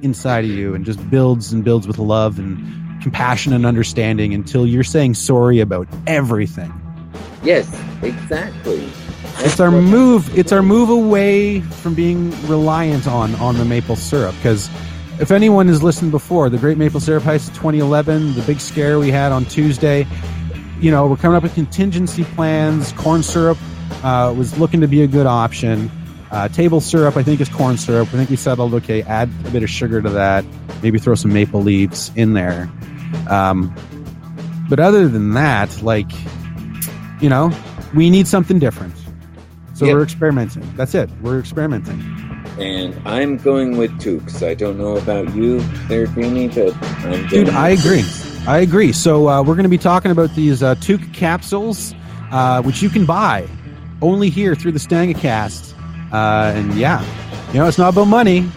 inside of you and just builds and builds with love and compassion and understanding until you're saying sorry about everything. Yes, exactly. It's our move. It's our move away from being reliant on on the maple syrup. Because if anyone has listened before, the Great Maple Syrup Heist of 2011, the big scare we had on Tuesday. You know, we're coming up with contingency plans. Corn syrup uh, was looking to be a good option. Uh, table syrup, I think, is corn syrup. I think we settled. Okay, add a bit of sugar to that. Maybe throw some maple leaves in there. Um, but other than that, like, you know, we need something different. So Yep. we're experimenting. That's it. We're experimenting. And I'm going with toques. I don't know about you there, Greeny, but I'm Dude, I agree. I agree. So uh, we're going to be talking about these uh, Toque capsules, uh, which you can buy only here through the Stangacast. Uh, and yeah, you know, it's not about money.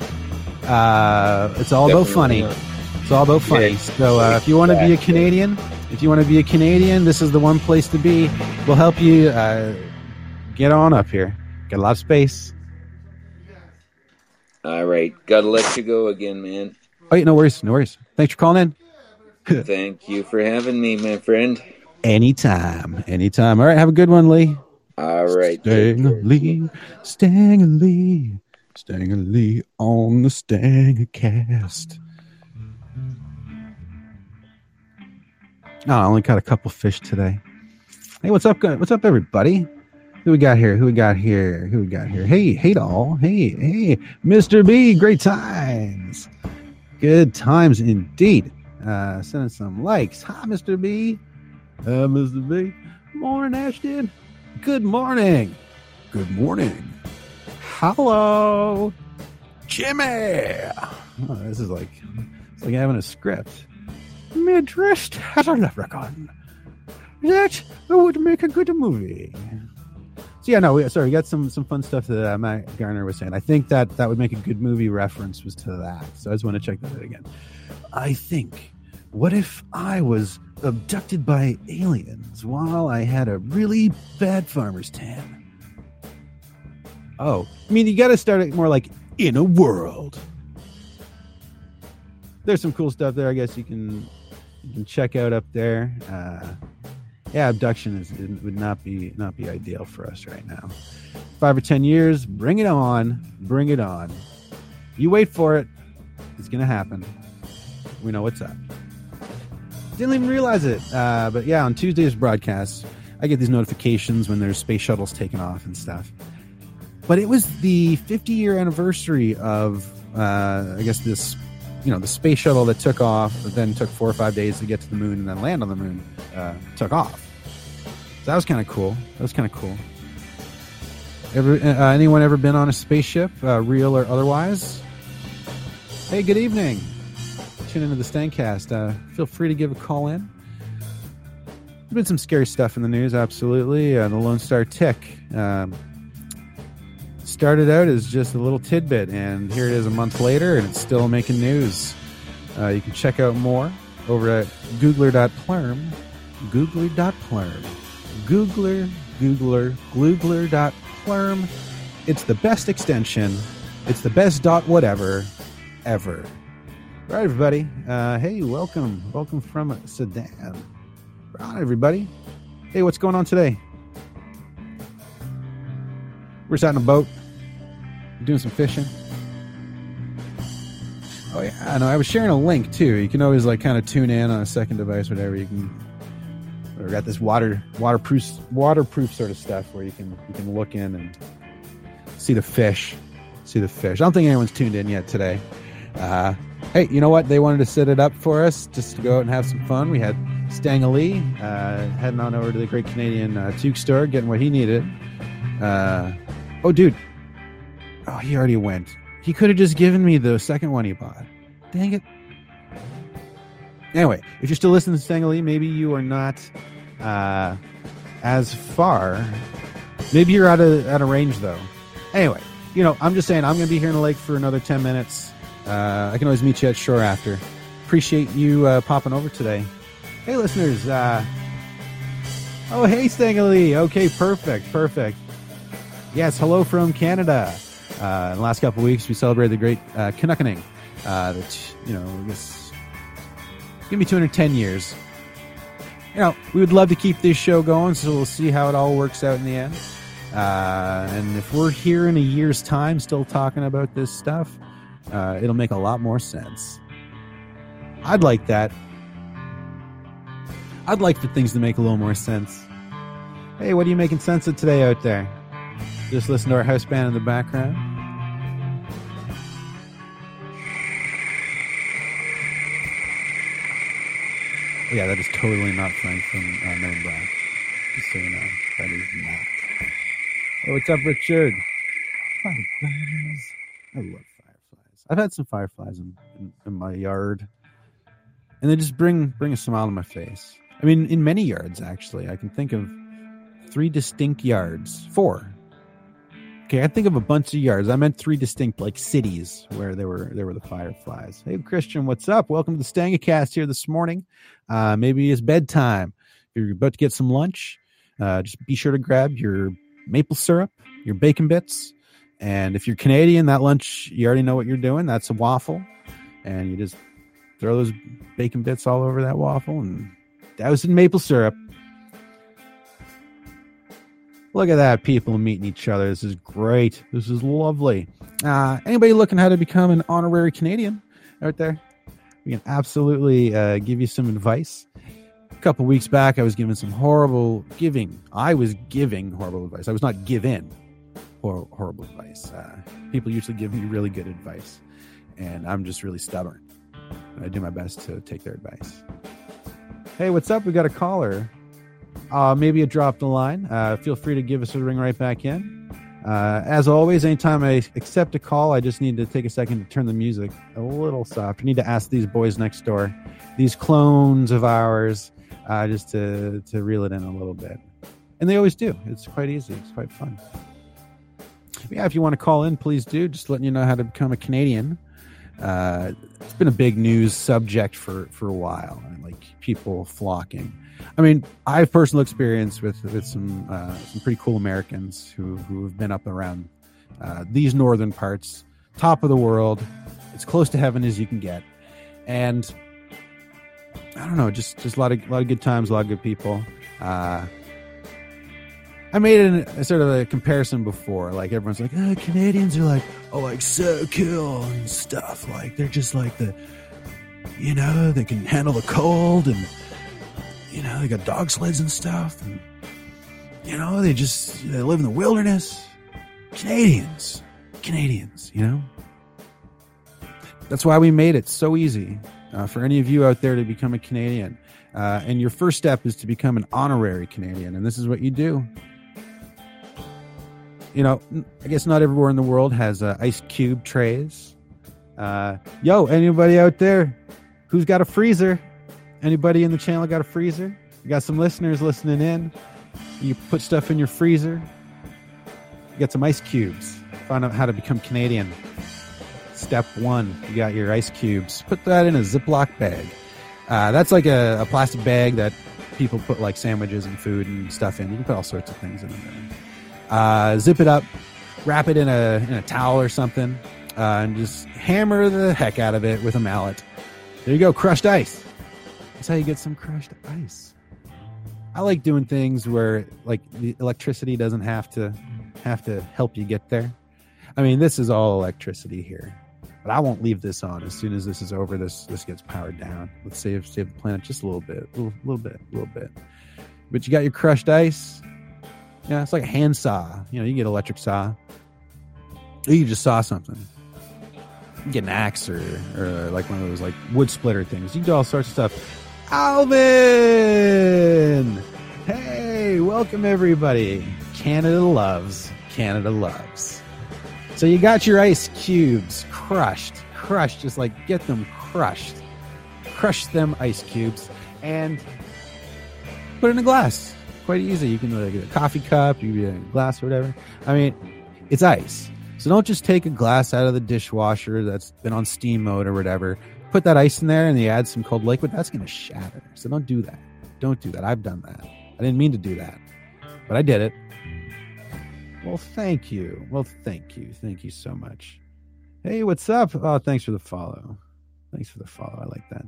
Uh, it's all about funny. Not. It's all about funny. Yeah, so uh, if you want to be a. Canadian, if you want to be a Canadian, this is the one place to be. We'll help you uh, get on up here. Got a lot of space. All right, gotta let you go again, man. Oh, yeah, no worries. No worries. Thanks for calling in. Thank you for having me, my friend. Anytime. Anytime. All right. Have a good one, Lee. All right. care. Stanley, Stanley, Stanley on the Stangcast. Oh, ah, I only caught a couple fish today. Hey, what's up, guys? What's up, everybody? Who we got here? Who we got here? Who we got here? Hey, hey, doll. Hey, hey, Mr. B. Great times. Good times indeed. Uh, sending some likes. Hi, Mr. B. Uh, Mr. B. Morning, Ashton. Good morning. Good morning. Hello, Jimmy. Oh, this is like it's like having a script. Midrest has a leprechaun. That would make a good movie. So yeah, no, we, sorry, we got some some fun stuff that uh, Matt Garner was saying. I think that that would make a good movie reference was to that. So I just want to check that out again. I think, what if I was abducted by aliens while I had a really bad farmer's tan? Oh, I mean, you got to start it more like in a world. There's some cool stuff there. I guess you can you can check out up there. Uh, yeah, abduction is would not be not be ideal for us right now. Five or ten years, bring it on, bring it on. You wait for it; it's gonna happen. We know what's up. Didn't even realize it, uh, but yeah, on Tuesday's broadcast, I get these notifications when there's space shuttles taking off and stuff. But it was the 50 year anniversary of, uh, I guess this, you know, the space shuttle that took off, but then took four or five days to get to the moon and then land on the moon, uh, took off. That was kind of cool. That was kind of cool. Ever, uh, anyone ever been on a spaceship, uh, real or otherwise? Hey, good evening. Tune into the Stangcast. Uh, feel free to give a call in. There's been some scary stuff in the news, absolutely. Uh, the Lone Star Tick um, started out as just a little tidbit, and here it is a month later, and it's still making news. Uh, you can check out more over at googler.plurm, googler.plurm, googler, googler, googler.plurm. It's the best extension. It's the best dot whatever ever. All right, everybody. Uh, hey, welcome. Welcome from Sedan. Right, everybody. Hey, what's going on today? We're just out in a boat, doing some fishing. Oh yeah, I know. I was sharing a link too. You can always like kind of tune in on a second device, whatever. You can. We got this water waterproof waterproof sort of stuff where you can you can look in and see the fish, see the fish. I don't think anyone's tuned in yet today. Uh, hey, you know what? They wanted to set it up for us just to go out and have some fun. We had Stang Lee uh, heading on over to the Great Canadian uh, Toque store, getting what he needed. Uh, oh, dude. Oh, he already went. He could have just given me the second one he bought. Dang it. Anyway, if you're still listening to Lee, maybe you are not uh, as far. Maybe you're out of out of range though. Anyway, you know, I'm just saying I'm going to be here in the lake for another 10 minutes. Uh, I can always meet you at shore after. Appreciate you uh, popping over today. Hey, listeners. Uh, oh, hey, Stangley. Okay, perfect, perfect. Yes, hello from Canada. Uh, in the last couple weeks, we celebrated the great uh, Canuckening. Uh, that you know, I guess it's gonna be 210 years. You know, we would love to keep this show going, so we'll see how it all works out in the end. Uh, and if we're here in a year's time still talking about this stuff, uh, it'll make a lot more sense. I'd like that. I'd like for things to make a little more sense. Hey, what are you making sense of today out there? Just listen to our house band in the background. Yeah, that is totally not Frank from uh, Men in Black. Just so you know, that is not. Oh, what's up, Richard? Fireflies. I love fireflies. I've had some fireflies in, in, in my yard, and they just bring bring a smile to my face. I mean, in many yards actually. I can think of three distinct yards, four. Okay, I think of a bunch of yards. I meant three distinct like cities where there were there were the fireflies. Hey, Christian, what's up? Welcome to the Stangacast here this morning. Uh, maybe it's bedtime. If you're about to get some lunch, uh, just be sure to grab your maple syrup, your bacon bits, and if you're Canadian, that lunch you already know what you're doing. That's a waffle, and you just throw those bacon bits all over that waffle and douse in maple syrup. Look at that, people meeting each other. This is great. This is lovely. Uh, anybody looking how to become an honorary Canadian out there? We can absolutely uh, give you some advice. A couple weeks back, I was giving some horrible giving. I was giving horrible advice. I was not given hor- horrible advice. Uh, people usually give me really good advice, and I'm just really stubborn. I do my best to take their advice. Hey, what's up? We got a caller. Uh, maybe it dropped the line. Uh, feel free to give us a ring right back in. Uh, as always, anytime I accept a call, I just need to take a second to turn the music a little soft. I need to ask these boys next door, these clones of ours, uh, just to, to reel it in a little bit. And they always do. It's quite easy, it's quite fun. Yeah, if you want to call in, please do. Just letting you know how to become a Canadian. Uh, it's been a big news subject for, for a while, and like people flocking. I mean, I have personal experience with with some uh, some pretty cool Americans who who have been up around uh, these northern parts, top of the world. It's close to heaven as you can get, and I don't know, just just a lot of a lot of good times, a lot of good people. Uh, I made an, a sort of a comparison before. Like everyone's like, oh, Canadians are like, oh, like so cool and stuff. Like they're just like the, you know, they can handle the cold and you know, they got dog sleds and stuff. And, you know, they just they live in the wilderness. Canadians, Canadians, you know. That's why we made it so easy uh, for any of you out there to become a Canadian. Uh, and your first step is to become an honorary Canadian, and this is what you do. You know, I guess not everywhere in the world has uh, ice cube trays. Uh, yo, anybody out there who's got a freezer? Anybody in the channel got a freezer? You got some listeners listening in. You put stuff in your freezer. You got some ice cubes. Find out how to become Canadian. Step one, you got your ice cubes. Put that in a Ziploc bag. Uh, that's like a, a, plastic bag that people put like sandwiches and food and stuff in. You can put all sorts of things in there. Uh, zip it up, wrap it in a in a towel or something, uh, and just hammer the heck out of it with a mallet There you go, crushed ice. That's how you get some crushed ice. I like doing things where like the electricity doesn't have to have to help you get there. I mean, this is all electricity here. But I won't leave this on. As soon as this is over, this this gets powered down. Let's save save the planet just a little bit, a little, little bit, a little bit. But you got your crushed ice. Yeah, it's like a hand saw. You know, you get electric saw. Or you just saw something. You get an axe or, or like one of those like wood splitter things. You can do all sorts of stuff. Alvin! Hey, welcome everybody. Canada loves. Canada loves. So you got your ice cubes crushed, crushed, just like get them crushed. Crush them ice cubes and put in a glass. Quite easy. You can uh, get a coffee cup, you can get a glass or whatever. I mean, it's ice. So don't just take a glass out of the dishwasher that's been on steam mode or whatever. Put that ice in there and you add some cold liquid. That's going to shatter. So don't do that. Don't do that. I've done that. I didn't mean to do that, but I did it. Well, thank you. Well, thank you. Thank you so much. Hey, what's up? Oh, thanks for the follow. Thanks for the follow. I like that.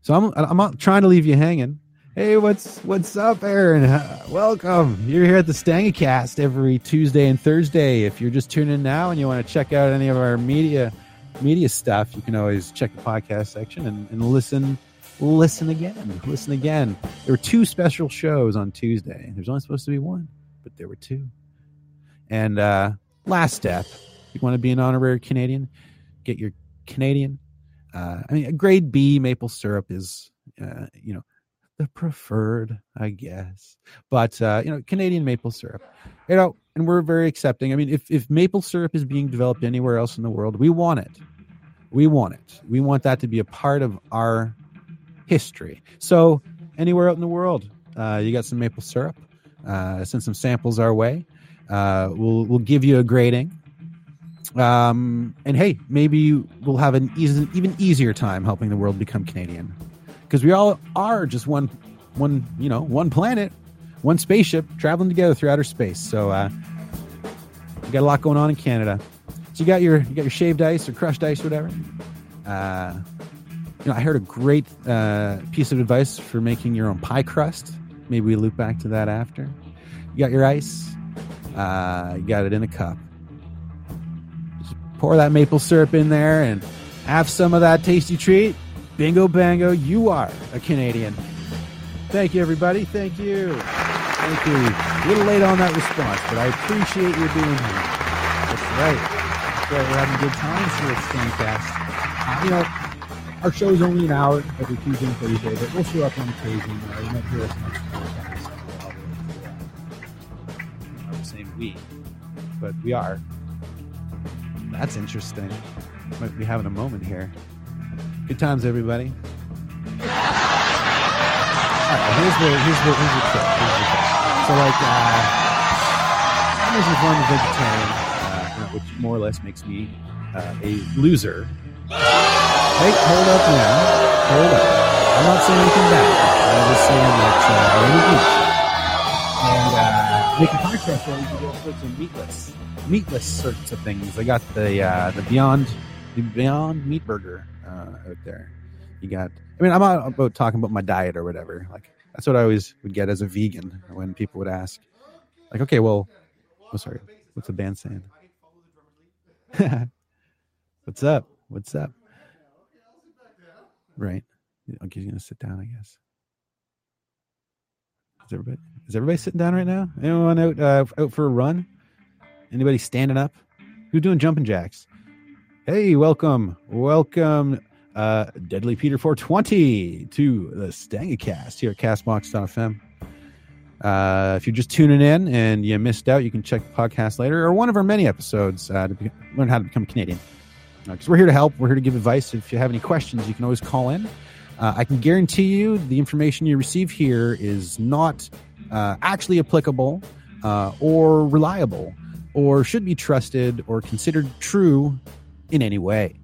So I'm I'm not trying to leave you hanging. Hey, what's what's up, Aaron? Uh, welcome. You're here at the Stangacast every Tuesday and Thursday. If you're just tuning in now and you want to check out any of our media media stuff, you can always check the podcast section and, and listen listen again. Listen again. There were two special shows on Tuesday. There's only supposed to be one, but there were two. And uh last step, you want to be an honorary Canadian, get your Canadian. Uh, I mean, a grade B maple syrup is, uh, you know, the preferred, I guess. But uh, you know, Canadian maple syrup, you know, and we're very accepting. I mean, if if maple syrup is being developed anywhere else in the world, we want it. We want it. We want that to be a part of our history. So anywhere out in the world, uh, you got some maple syrup. Uh, send some samples our way. Uh, we'll we'll give you a grading. Um, and hey, maybe we'll have an easy, even easier time helping the world become Canadian because we all are just one, one, you know, one planet, one spaceship traveling together through outer space. So, uh, we got a lot going on in Canada. So you got your you got your shaved ice or crushed ice, or whatever. Uh, you know, I heard a great uh, piece of advice for making your own pie crust. Maybe we loop back to that after. You got your ice. Uh, you got it in a cup. Just pour that maple syrup in there and have some of that tasty treat. Bingo bango, you are a Canadian. Thank you, everybody. Thank you. Thank you. A little late on that response, but I appreciate you being here. That's right. That's right. We're having good times here at Stangcast. Uh, you know, our show's only an hour every Tuesday and Thursday, but we'll show up on occasion. Uh, you might hear us next podcast uh, the same week, but we are. That's interesting. Might be having a moment here. Good times, everybody. All right, here's the here's the here's the trick. Here's the. So like, uh, I'm a form of vegetarian, uh, which more or less makes me uh, a loser. Hey, hold up now. Hold up. I'm not saying anything bad. I'm just saying that uh, I only eat. And uh, making pie crust, well, you can do all sorts of meatless, meatless sorts of things. I got the uh, the Beyond the Beyond Meat Burger uh, out there. You got. I mean, I'm not about talking about my diet or whatever. Like that's what I always would get as a vegan when people would ask, like, okay, well, oh sorry, what's the band saying? What's up? What's up? Right. Okay, you're gonna sit down, I guess. Is everybody is everybody sitting down right now? Anyone out uh, out for a run? Anybody standing up? Who's doing jumping jacks? Hey, welcome, welcome, uh, Deadly Peter 420 to the Stangacast here at Castbox.fm. Uh, if you're just tuning in and you missed out, you can check the podcast later or one of our many episodes uh, to be- learn how to become a Canadian. Because we're here to help, we're here to give advice. If you have any questions, you can always call in. Uh, I can guarantee you the information you receive here is not uh, actually applicable uh, or reliable or should be trusted or considered true in any way.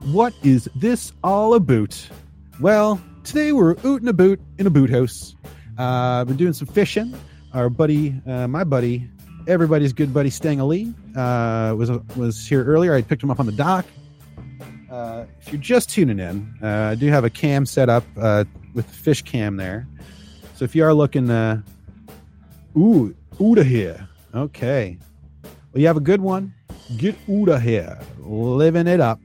What is this all about? Well, today we're out and about in a boot house. Uh, I've been doing some fishing. Our buddy, uh, my buddy, everybody's good buddy Stang Lee uh, was was here earlier. I picked him up on the dock. uh, if you're just tuning in, uh, I do have a cam set up uh, with the fish cam there. So if you are looking, uh, ooh, Uda here. Okay. Well, you have a good one. Get Uda here. Living it up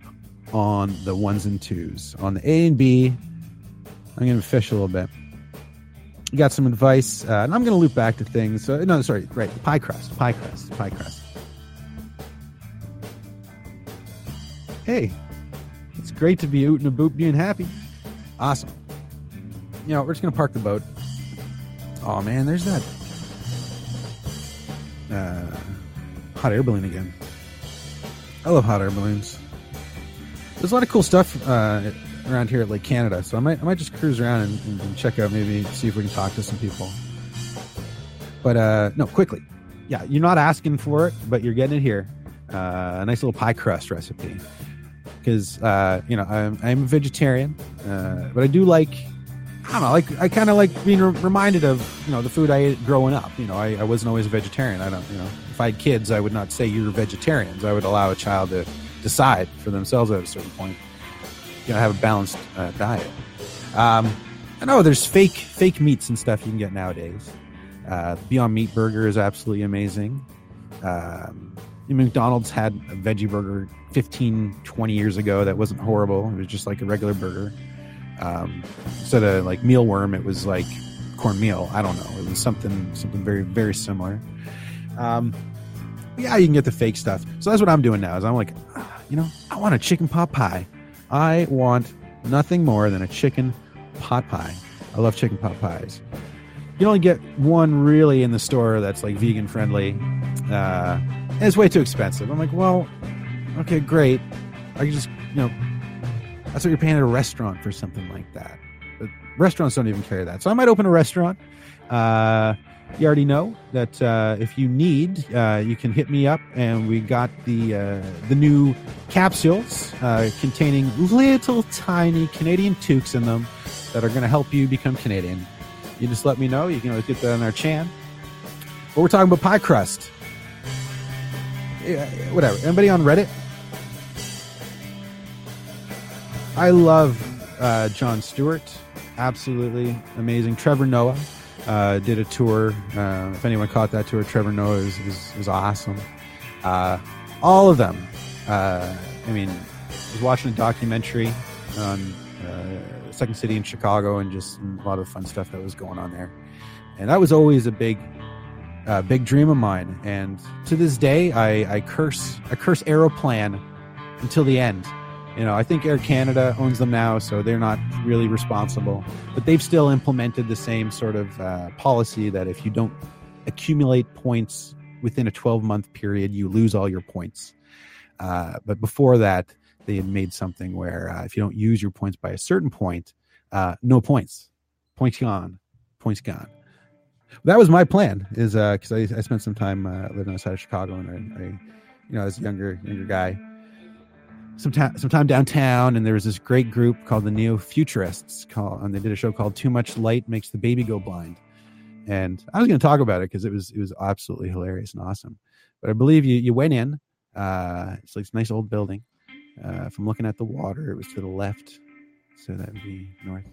on the ones and twos. On the A and B, I'm going to fish a little bit. Got some advice, uh, and I'm going to loop back to things. Uh, no, sorry, right. Pie crust, pie crust, pie crust. Hey, it's great to be out and about being happy. Awesome. You know, we're just going to park the boat. Oh, man, there's that uh, hot air balloon again. I love hot air balloons. There's a lot of cool stuff uh, around here at Lake Canada, so I might I might just cruise around and, and, and check out maybe see if we can talk to some people. But uh, no, quickly, yeah, you're not asking for it, but you're getting it here. Uh, a nice little pie crust recipe because uh, you know I'm, I'm a vegetarian, uh, but I do like I don't know, like I kind of like being re- reminded of you know the food I ate growing up. You know, I, I wasn't always a vegetarian. I don't, you know, if I had kids, I would not say you're vegetarians. I would allow a child to decide for themselves at a certain point. You know, have a balanced uh, diet. Um, I know there's fake fake meats and stuff you can get nowadays. Uh, Beyond Meat Burger is absolutely amazing. Um, McDonald's had a veggie burger 15, 20 years ago that wasn't horrible. It was just like a regular burger. Um, instead of like mealworm, it was like cornmeal. I don't know. It was something something very very similar. Um, yeah, you can get the fake stuff. So that's what I'm doing now. Is I'm like, ah, you know, I want a chicken pot pie. I want nothing more than a chicken pot pie. I love chicken pot pies. You only get one really in the store that's like vegan friendly. Uh, and it's way too expensive. I'm like, well, okay, great. I can just, you know, that's what you're paying at a restaurant for something like that. But restaurants don't even carry that. So I might open a restaurant. Uh, you already know that uh, if you need, uh, you can hit me up, and we got the uh, the new capsules uh, containing little tiny Canadian toques in them that are going to help you become Canadian. You just let me know. You can always get that on our chan. But we're talking about pie crust. Yeah, whatever. Anybody on Reddit? I love uh, Jon Stewart. Absolutely amazing. Trevor Noah uh, did a tour. Uh, if anyone caught that tour, Trevor Noah is, is, is awesome. Uh, all of them. Uh, I mean, I was watching a documentary on uh, Second City in Chicago and just a lot of fun stuff that was going on there. And that was always a big, uh, big dream of mine. And to this day, I, I curse, I curse Aeroplan until the end. You know, I think Air Canada owns them now, so they're not really responsible. But they've still implemented the same sort of uh, policy that if you don't accumulate points within a 12 month period, you lose all your points. Uh, but before that, they had made something where uh, if you don't use your points by a certain point, uh, no points, points gone, points gone. That was my plan. Is because I, I spent some time uh, living outside of Chicago, and I, I, you know, as a younger younger guy, some time some time downtown, and there was this great group called the Neo Futurists. Called, and they did a show called "Too Much Light Makes the Baby Go Blind." And I was going to talk about it because it was it was absolutely hilarious and awesome. But I believe you you went in. Uh, it's like this nice old building. Uh, looking at the water, it was to the left, so that would be north.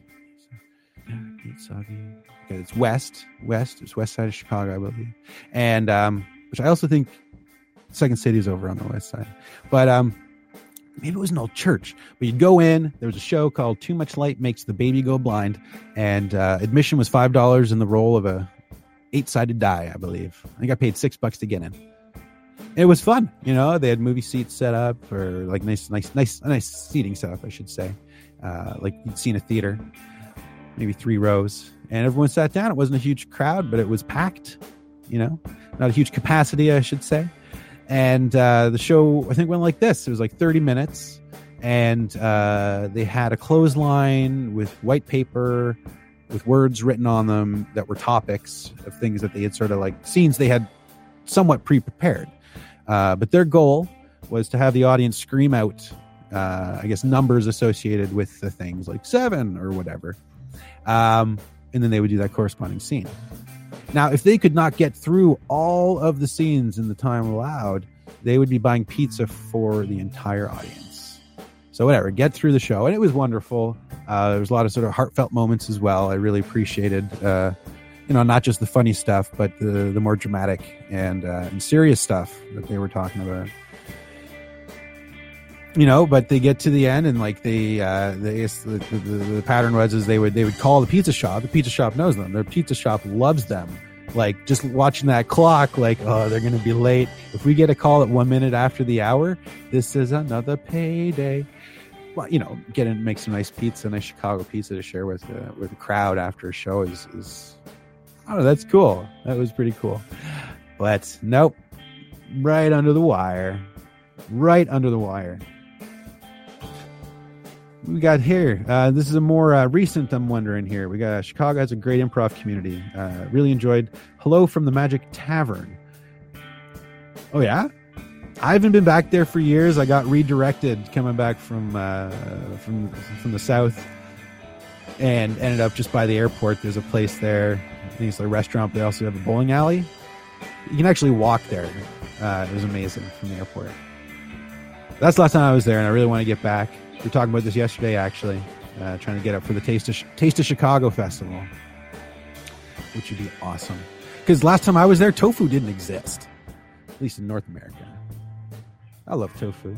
Soggy. Okay, it's west, west. It's west side of Chicago, I believe, and um, which I also think Second City is over on the west side. But um, maybe it was an old church. But you'd go in. There was a show called "Too Much Light Makes the Baby Go Blind," and uh, admission was five dollars in the role of a eight-sided die, I believe. I think I paid six bucks to get in. It was fun, you know. They had movie seats set up, or like nice, nice, nice, nice seating setup, I should say, uh, like you'd see in a theater, maybe three rows, and everyone sat down. It wasn't a huge crowd, but it was packed. You know, not a huge capacity, I should say and uh, the show I think went like this. It was like 30 minutes, and uh, they had a clothesline with white paper with words written on them that were topics of things that they had sort of like scenes they had somewhat pre-prepared. Uh, but their goal was to have the audience scream out, uh, I guess, numbers associated with the things like seven or whatever, um, and then they would do that corresponding scene. Now, if they could not get through all of the scenes in the time allowed, they would be buying pizza for the entire audience. So whatever, get through the show, and it was wonderful. Uh, there was a lot of sort of heartfelt moments as well. I really appreciated, uh, you know, not just the funny stuff, but the the more dramatic and uh, and serious stuff that they were talking about. You know, but they get to the end and like they, uh, they the, the, the pattern was is they would they would call the pizza shop. The pizza shop knows them. Their pizza shop loves them like just watching that clock like oh they're gonna be late. If we get a call at one minute after the hour this is another payday. Well you know get in make some nice pizza nice chicago pizza to share with the with the crowd after a show is is oh that's cool. That was pretty cool. But nope. Right under the wire. Right under the wire we got here. Uh, this is a more uh, recent. I'm wondering here. We got uh, Chicago has a great improv community. Uh, really enjoyed. Hello from the Magic Tavern. Oh yeah, I haven't been back there for years. I got redirected coming back from uh, from from the south, and ended up just by the airport. There's a place there. I think it's a restaurant. They also have a bowling alley. You can actually walk there. Uh, it was amazing from the airport. That's the last time I was there, and I really want to get back. We were talking about this yesterday, actually, uh, trying to get up for the Taste of Taste of Chicago festival, which would be awesome. Because last time I was there, tofu didn't exist, at least in North America. I love tofu.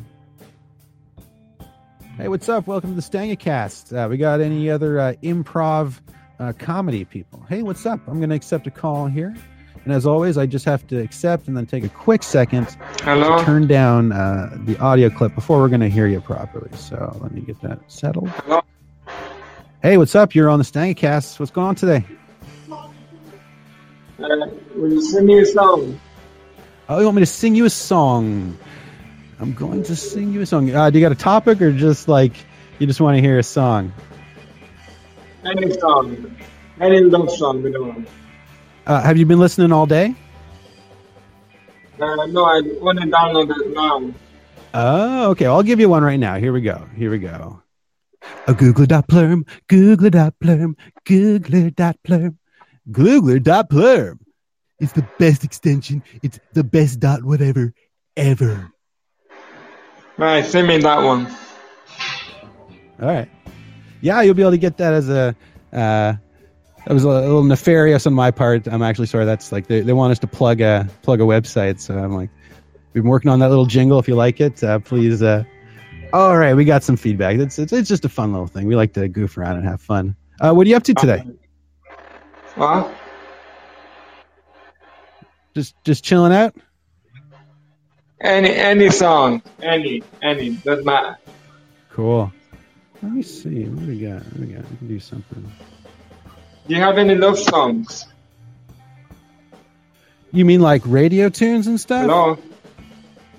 Hey, what's up? Welcome to the Stangacast. Uh, we got any other uh, improv uh, comedy people? Hey, what's up? I'm going to accept a call here. And as always, I just have to accept and then take a quick second Hello? to turn down uh, the audio clip before we're going to hear you properly. So let me get that settled. Hello? Hey, what's up? You're on the Stangacast. What's going on today? Uh, will you sing me a song? Oh, you want me to sing you a song? I'm going to sing you a song. Uh, do you got a topic or just like you just want to hear a song? Any song. Any love song, you know. Uh, have you been listening all day? Uh, no, I want to download it now. Oh, okay. I'll give you one right now. Here we go. Here we go. A plurm, Googler dot plurm, Googler dot plurm, Googler dot plurm. It's the best extension. It's the best dot whatever ever. Right, sing me that one. All right. Yeah, you'll be able to get that as a. Uh, that was a little nefarious on my part. I'm actually sorry. That's like they, they want us to plug a plug a website, so I'm like, we've been working on that little jingle. If you like it, uh, please. Uh, all right, we got some feedback. It's, it's it's just a fun little thing. We like to goof around and have fun. Uh, what are you up to today? What? Just just chilling out. Any any song. Any. Any. Doesn't matter. Cool. Let me see. What do we got? What do we got? We can do something. Do you have any love songs? You mean like radio tunes and stuff? Hello?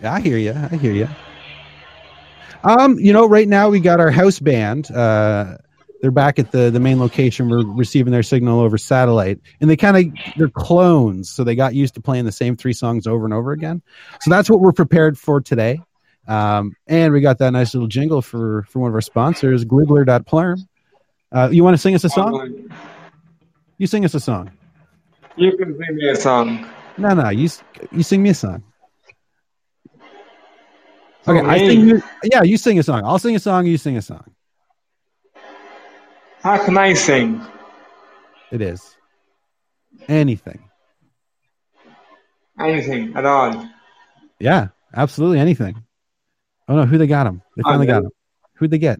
I hear you. I hear you. Um, you know, right now we got our house band. Uh, they're back at the the main location. We're receiving their signal over satellite, and they kind of they're clones, so they got used to playing the same three songs over and over again. So that's what we're prepared for today. Um, and we got that nice little jingle for for one of our sponsors, Gliggler.plurm. Uh, you want to sing us a song? You sing us a song. You can sing me a song. No, no, you you sing me a song. Okay, Oh, I sing. You, yeah, you sing a song. I'll sing a song. You sing a song. How can I sing? It is anything. Anything at all. Yeah, absolutely anything. Oh no, who they got him? They finally got him. Who'd they get?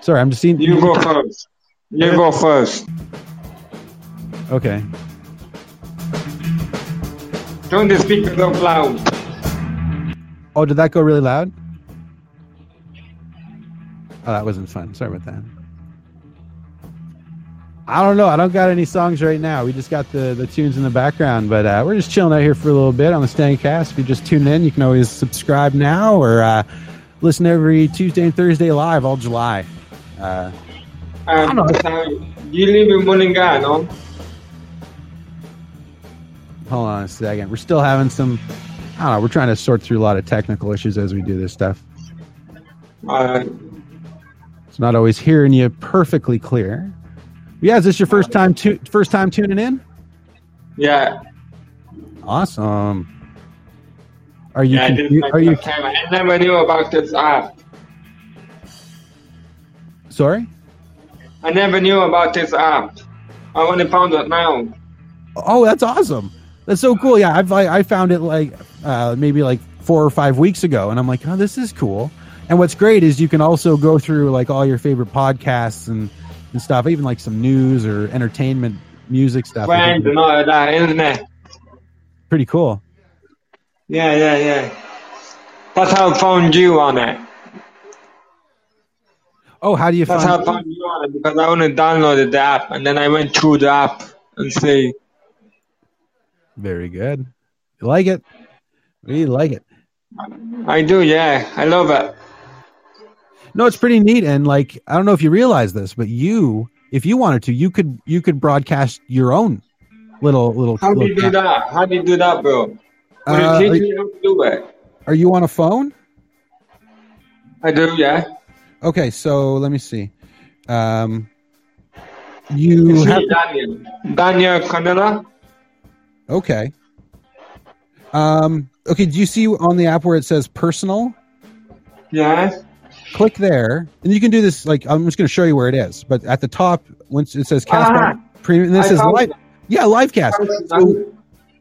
Sorry, I'm just seeing. You go first. You go first. Okay. Turn the speakers up loud. Oh, did that go really loud? Oh, that wasn't fun. Sorry about that. I don't know. I don't got any songs right now. We just got the, the tunes in the background, but uh, we're just chilling out here for a little bit on the Stanga Cast. If you just tune in, you can always subscribe now or uh, listen every Tuesday and Thursday live all July. Uh, Um, know. so you live in Mullingar, no? Hold on a second. We're still having some. I don't know. We're trying to sort through a lot of technical issues as we do this stuff. Uh, It's not always hearing you perfectly clear. Yeah, is this your first time tu- first time tuning in? yeah. Awesome. Are you yeah, this is confu- my are you time. I never knew about this app. Sorry. I never knew about this app. I only found it now. Oh, that's awesome. That's so cool. Yeah, I've I, I found it like uh, maybe like four or five weeks ago, and I'm like, oh, this is cool. And what's great is you can also go through like all your favorite podcasts and, and stuff, even like some news or entertainment music stuff. Friends and all of that, isn't it? Pretty cool. Yeah, yeah, yeah. That's how I found you on it. Oh, how do you That's find? how I found you on it because I only downloaded the app and then I went through the app and see. Very good. You like it? We like it. I do, yeah. I love it. No, it's pretty neat, and like I don't know if you realize this, but you, if you wanted to, you could you could broadcast your own little little. How do you do that? How do you do that, bro? Uh, you are, teach me how to do it? are you on a phone? I do, yeah. Okay, so let me see. Um, you have Daniel. Daniel Canela? Okay. Um, okay, do you see on the app where it says personal? Yes. Click there, and you can do this. Like I'm just going to show you where it is, but at the top, once it says cast Ah, premium, this I is live. it. Yeah, live cast. So,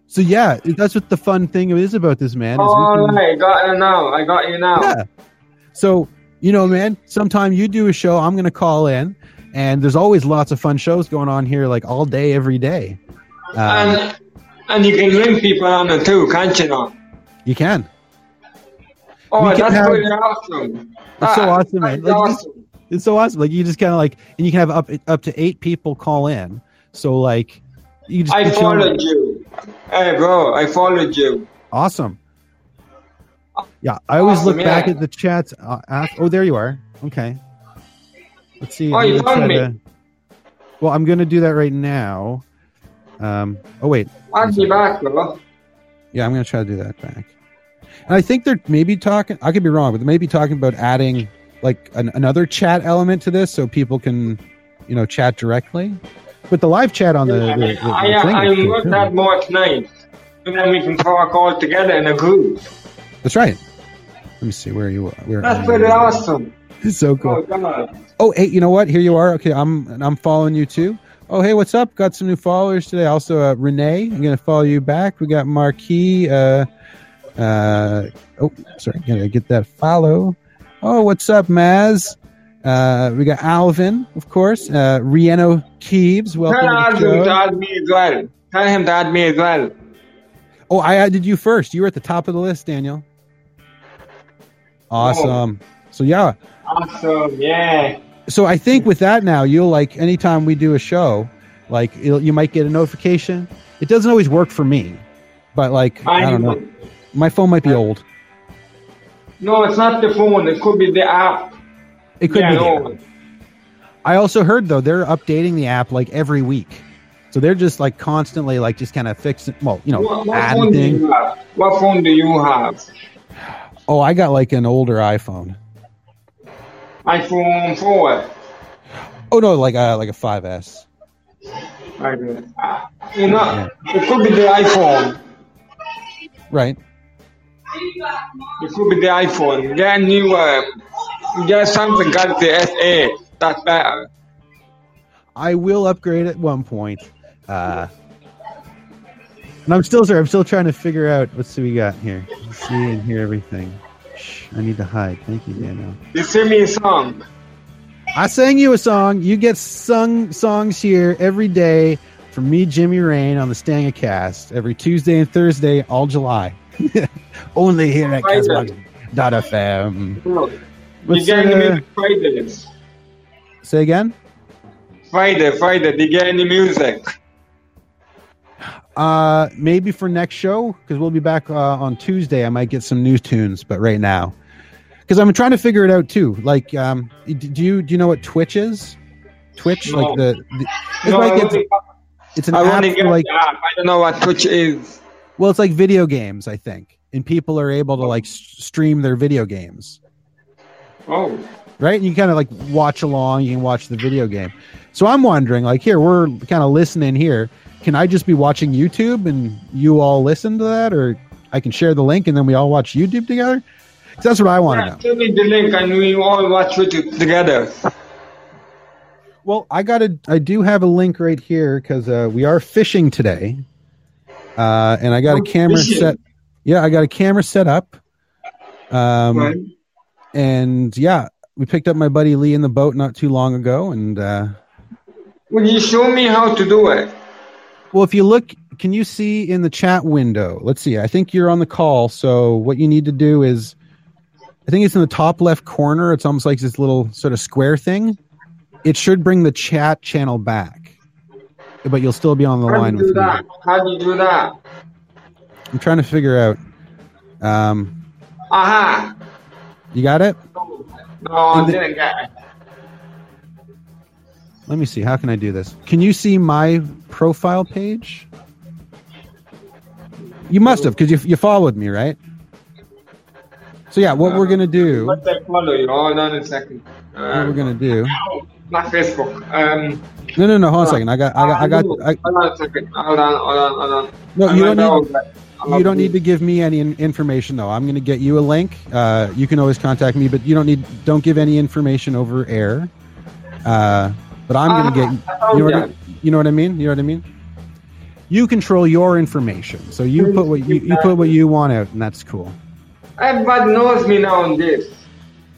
so yeah, that's what the fun thing is about this man. We can- right, got you now. I got you now. Yeah. So, you know, man, sometime you do a show, I'm going to call in, and there's always lots of fun shows going on here, like all day, every day. Um, And and you can link people on it too, can't you now? you can. Oh, can that's have- pretty awesome. It's so Ah, awesome, man. Like, awesome. It's so awesome. Like you just kind of like, and you can have up up to eight people call in. So like, you just I followed you. Hey, bro, I followed you. Awesome. Yeah, I always Awesome, look back at the chats. Uh, oh, there you are. Okay. Let's see. Oh, you found me. to- well, I'm going to do that right now. Um. Oh wait. Back, bro. Yeah, I'm to try to do that back. And I think they're maybe talking. I could be wrong, but they may be talking about adding like an, another chat element to this, so people can, you know, chat directly. But the live chat on the, the, the, the I, thing. I, I cool, want too. that more tonight. And then we can talk all together in a group. That's right. Let me see where you are. Where That's pretty awesome. It's so cool. Oh. Oh, hey, you know what? Here you are. Okay, I'm I'm following you too. Oh, hey, what's up? Got some new followers today. Also, uh, Renee, I'm gonna follow you back. We got Marquis. Uh, uh, oh, sorry, gotta get that follow. Oh, what's up, Maz? Uh, we got Alvin, of course. Uh, Rieno Keeves, welcome to the Alvin to show. add me as well. Tell him to add me as well. Oh, I added you first. You were at the top of the list, Daniel. Awesome. So yeah, Awesome, yeah. So I think with that now, you'll like anytime we do a show, like you might get a notification. It doesn't always work for me, but like I, don't know, my phone might be old. No, it's not the phone. It could be the app. It could yeah, be. no. I also heard though they're updating the app like every week, so they're just like constantly like just kind of fixing. Well, you know, What, what phone adding have? What phone do you have? Oh, I got like an older iPhone. iPhone 4. Oh no, like a like a 5S. Right. Uh, You know, it could be the iPhone. Right. It could be the iPhone. Get a new, uh, get Samsung Galaxy S8. That's better. I will upgrade at one point. Uh, and I'm still sorry. I'm still trying to figure out what we got here. Let's see and hear everything. Shh, I need to hide. Thank you, Daniel. You sing me a song. I sang you a song. You get sung songs here every day from me, Jimmy Rain, on the Stanga Cast every Tuesday and Thursday, all July. Only here at. Castbox.fm. Look, You What's, get any uh, music Fridays? Say again. Friday, Friday. Do you get any music? Uh, maybe for next show because we'll be back uh, on Tuesday. I might get some new tunes, but right now, because I'm trying to figure it out too. Like, um, do you do you know what Twitch is? Twitch, No. like the, the it's No, like it's, only, it's an I app for like app. I don't know what Twitch is. well, it's like video games, I think, and people are able to like stream their video games, Oh, right? And you kind of like watch along. You can watch the video game. So I'm wondering, like, here we're kind of listening here. Can I just be watching YouTube and you all listen to that, or I can share the link and then we all watch YouTube together? 'Cause that's what I want to yeah, know. send me the link and we all watch it together. Well, I got a. I do have a link right here because uh, we are fishing today, uh, and I got a camera fishing. set. Yeah, I got a camera set up. Um, Right. and yeah, we picked up my buddy Lee in the boat not too long ago, and uh, Will you show me how to do it? Well, if you look, can you see in the chat window? Let's see. I think you're on the call, so what you need to do is, I think it's in the top left corner. It's almost like this little sort of square thing. It should bring the chat channel back, but you'll still be on the How line do with me. How do you do that? I'm trying to figure out. Um, Aha! you got it? No, I didn't get it. Let me see. How can I do this? Can you see my profile page? You must have because you, you followed me, right? So yeah, what we're gonna do, what What I follow you? Hold on a second. Uh, we're gonna do. not Facebook. Um, No, no, no. Hold on a second. I got, I got, I got. I, hold on a second. Hold on, hold on, hold on. no, you don't need. You don't need to give me any information though. I'm gonna get you a link. Uh, you can always contact me, but you don't need. Don't give any information over air. Uh, but I'm gonna get. Ah, You know, what I, you know what I mean? You know what I mean? You control your information, so you put what you, you put what you want out, and that's cool. Everybody knows me now on this.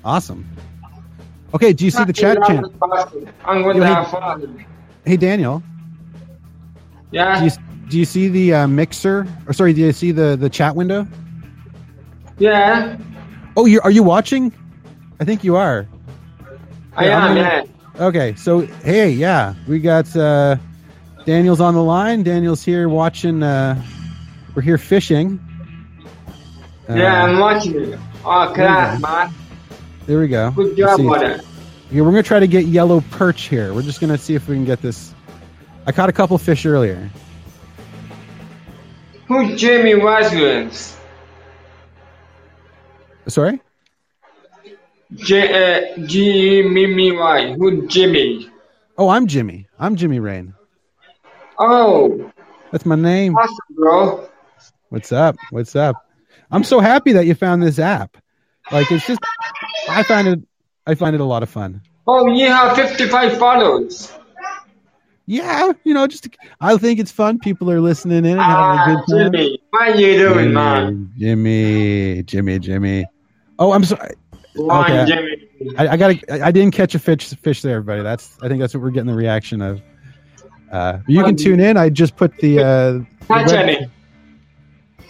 Awesome. Okay, do you see the chat channel? I'm going to have fun. Hey Daniel, do Yeah, you do you see the uh, mixer? Or sorry, do you see the the chat window? yeah, Oh, you are you watching? I think you are. I Yeah, am. Yeah, Okay, so hey, yeah, we got uh, Daniel's on the line. Daniel's here watching. Uh, we're here fishing. Uh, yeah, I'm watching it. Oh, class, man. there we go. Good job on it. Here, we're gonna try to get yellow perch here. We're just gonna see if we can get this. I caught a couple fish earlier. Who's Jamie Williams? Sorry. J uh, G E M M Y. Who's Jimmy? Oh, I'm Jimmy. I'm Jimmy Rain. Oh, That's my name. awesome, bro. What's up? What's up? I'm so happy that you found this app. Like it's just, I find it, I find it a lot of fun. Oh, you have 55 followers. Yeah, you know, just I think it's fun. People are listening in and having Ah, a good time. Jimmy, how you doing, man? Jimmy, Jimmy, Jimmy. Oh, I'm sorry. Okay. Jimmy. I, I got. I didn't catch a fish. Fish there, everybody. That's. I think that's what we're getting the reaction of. Uh, you can tune in. I just put the. Uh, the Hi, web- Jenny.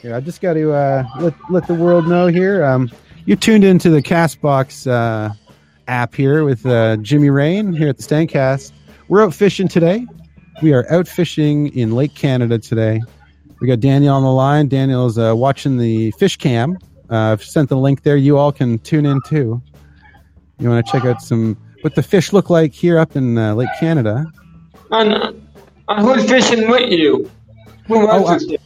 Here, I just got to uh, let let the world know here. Um, you tuned into the Castbox uh, app here with uh, Jimmy Rain here at the Stangcast. We're out fishing today. We are out fishing in Lake Canada today. We got Daniel on the line. Daniel's uh, watching the fish cam. Uh, I've sent the link there. You all can tune in too. You want to check out some what the fish look like here up in uh, Lake Canada. And, uh, who's fishing with you? Who Oh, else is?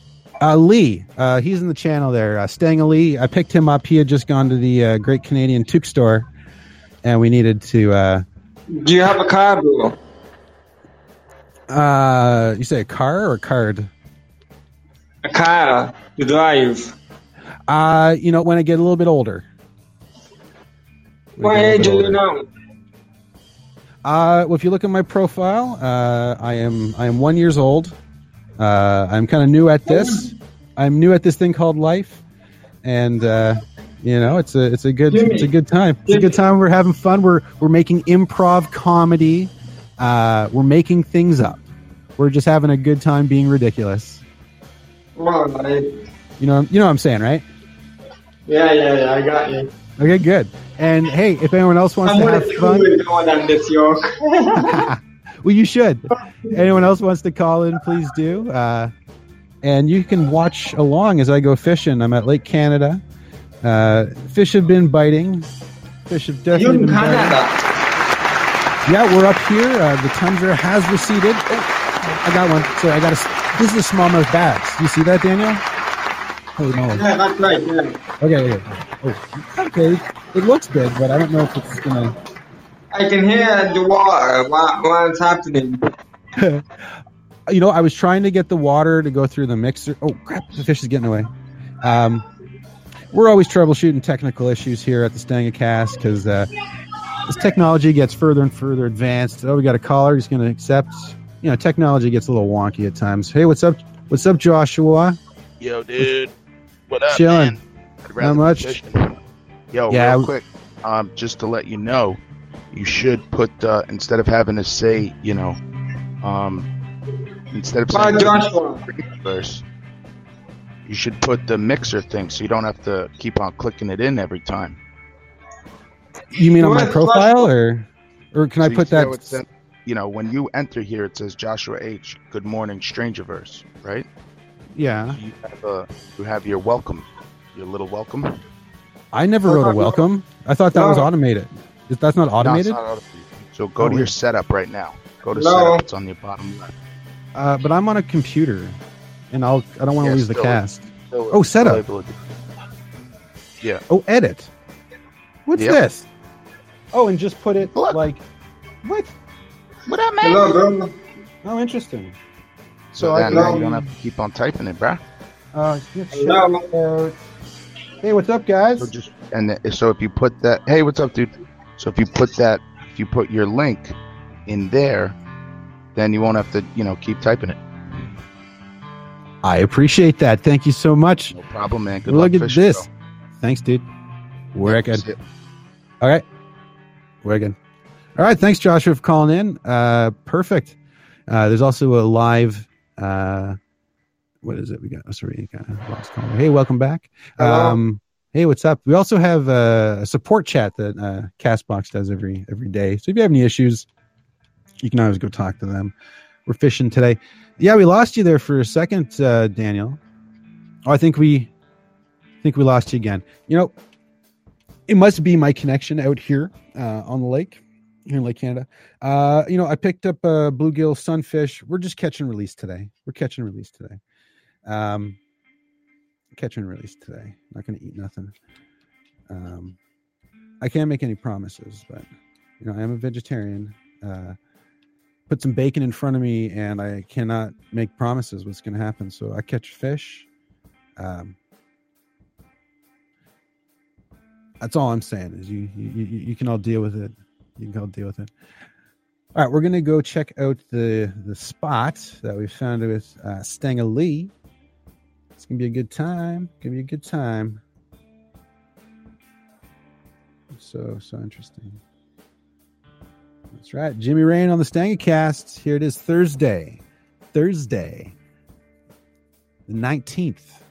Uh, Lee, uh, he's in the channel there. Uh, Stanga Lee, I picked him up. He had just gone to the uh, Great Canadian Toque Store, and we needed to. Uh, Do you have a car, bro? uh, you say a car or a card? A car to drive. Uh, you know, when I get a little bit older. What age are you older. now? Uh, well, if you look at my profile, uh, I am I am one years old. Uh, I'm kind of new at this. I'm new at this thing called life, and uh, you know, it's a it's a good it's a good time. It's a good time. We're having fun. We're we're making improv comedy. Uh, we're making things up. We're just having a good time being ridiculous. Well, right. You know you know what I'm saying, right? Yeah, yeah, yeah, I got you. Okay, good. And hey, if anyone else wants I'm to have fun, this, well, you should. Anyone else wants to call in, please do. Uh, and you can watch along as I go fishing. I'm at Lake Canada. Uh, fish have been biting. Fish have definitely in been biting. Canada. Yeah, we're up here. Uh, the tundra has receded. Oh, I got one. Sorry, I got a. This is a smallmouth bass. You see that, Daniel? Holy moly. Yeah, that's right, yeah. Okay, okay. Oh, okay. It looks big, but I don't know if it's gonna. I can hear the water while, while it's happening. you know, I was trying to get the water to go through the mixer. Oh crap! The fish is getting away. Um, we're always troubleshooting technical issues here at the Stanga Cast because uh, as technology gets further and further advanced, oh, we got a caller who's going to accept. You know, technology gets a little wonky at times. Hey, what's up? What's up, Joshua? Yo, dude. What up, Chilling. man? I'd rather much. fishing. Yo, Yeah, real quick, um, just to let you know, you should put uh, instead of having to say, you know, um, instead of saying Joshua. verse, you should put the mixer thing so you don't have to keep on clicking it in every time. You mean on my profile, or or can I So you put that? said- you know, when you enter here, it says Joshua H. Good morning, Stranger Verse, right? Yeah, You have a, you have your welcome, your little welcome. I never wrote a welcome. I thought that was automated. Is that's not No, it's automated? not automated. So go Oh, to your wait. setup right now. Go to No. setup. It's on your bottom left. Uh, but I'm on a computer, and I'll I don't want to Yeah, lose the cast. Oh, setup. still able to do- Oh, edit. What's Yep. this? Oh, and just put it Look. like what? What up, Hello, bro. Oh, interesting. So So I then can- now you don't have to keep on typing it, bruh. Uh, Hello. Hey, what's up, guys? So just and then, so if you put that, hey, what's up, dude? So if you put that, if you put your link in there, then you won't have to, you know, keep typing it. I appreciate that. Thank you so much. No problem, man. Good Look luck at fishing, this. bro. Thanks, dude. We're good. All right. We're good. All right. Thanks, Joshua, for calling in. Uh, perfect. Uh, there's also a live. Uh, what is it? We got. Oh, sorry, got a lost caller. Hey, welcome back. Um, hey, what's up? We also have uh, a support chat that uh, Castbox does every every day. So if you have any issues, you can always go talk to them. We're fishing today. Yeah, we lost you there for a second, uh, Daniel. Oh, I think we I think we lost you again. You know, it must be my connection out here uh, on the lake, here in Lake Canada. Uh, you know, I picked up a bluegill sunfish. We're just catch and release today. We're catch and release today. Um, catch and release today. Not going to eat nothing. Um, I can't make any promises, but you know, I am a vegetarian. Uh, put some bacon in front of me, and I cannot make promises what's going to happen. So I catch fish. Um, that's all I'm saying is you you you can all deal with it. You can all deal with it. All right, we're gonna go check out the the spot that we found with uh, Lee. It's gonna be a good time. Gonna be a good time. So so interesting. That's right, Jimmy Rain on the Stanga Cast. Here it is, Thursday, Thursday, the nineteenth.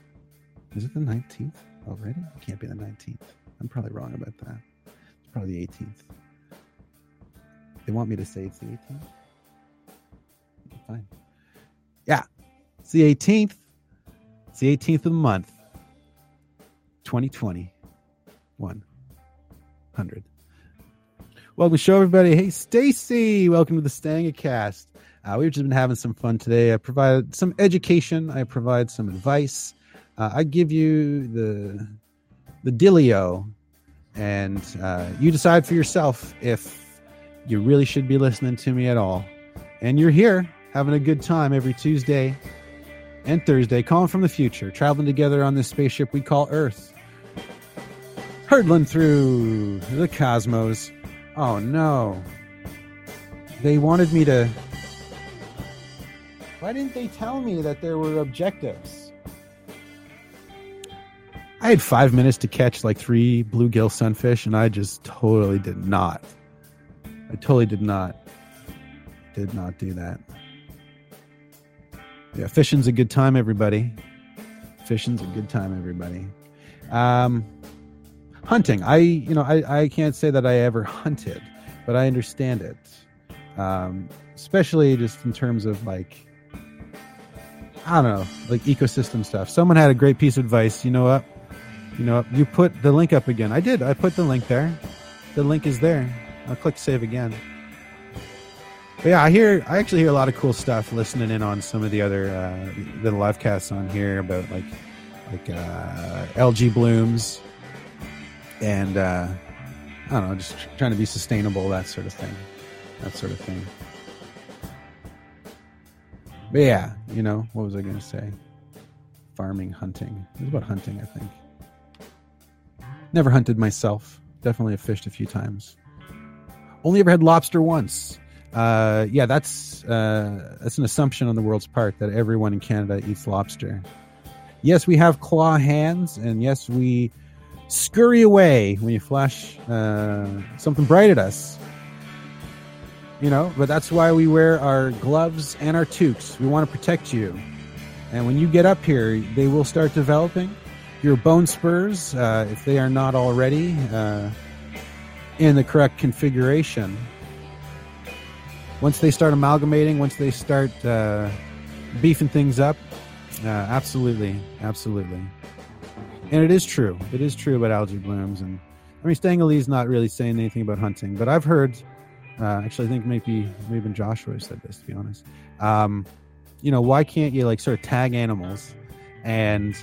Is it the nineteenth already? It can't be the nineteenth. I'm probably wrong about that. It's probably the 18th. They want me to say it's the 18th. Fine. Yeah, it's the 18th. It's the 18th of the month. 2020. 100. Welcome to show, everybody. Hey, Stacy. Welcome to the Stanga Cast. Uh, we've just been having some fun today. I provide some education. I provide some advice. Uh, I give you the the Dilio, and uh, you decide for yourself if you really should be listening to me at all. And you're here having a good time every Tuesday and Thursday, calling from the future, traveling together on this spaceship we call Earth, hurtling through the cosmos. Oh no. They wanted me to. Why didn't they tell me that there were objectives? I had five minutes to catch like three bluegill sunfish, and I just totally did not. I totally did not. Did not do that. Yeah, fishing's a good time, everybody. Fishing's a good time, everybody. Um, hunting. I, you know, I, I can't say that I ever hunted, but I understand it. Um, especially just in terms of like, I don't know, like ecosystem stuff. Someone had a great piece of advice. You know what? You know, you put the link up again. I did. I put the link there. The link is there. I'll click save again. But yeah, I hear. I actually hear a lot of cool stuff listening in on some of the other uh, the live casts on here about like like uh, algae blooms and uh, I don't know, just trying to be sustainable, that sort of thing, that sort of thing. But yeah, you know, what was I going to say? Farming, hunting. It was about hunting, I think. Never hunted myself. Definitely have fished a few times. Only ever had lobster once. Uh, yeah, that's uh, that's an assumption on the world's part that everyone in Canada eats lobster. Yes, we have claw hands, and yes, we scurry away when you flash uh, something bright at us. You know, but that's why we wear our gloves and our toques. We want to protect you. And when you get up here, they will start developing your bone spurs, uh, if they are not already uh, in the correct configuration. Once they start amalgamating, once they start uh, beefing things up, uh, absolutely, absolutely. And it is true. It is true about algae blooms. And I mean, Stanley is not really saying anything about hunting, but I've heard. Uh, actually, I think maybe maybe even Joshua said this. To be honest, um, you know, why can't you like sort of tag animals and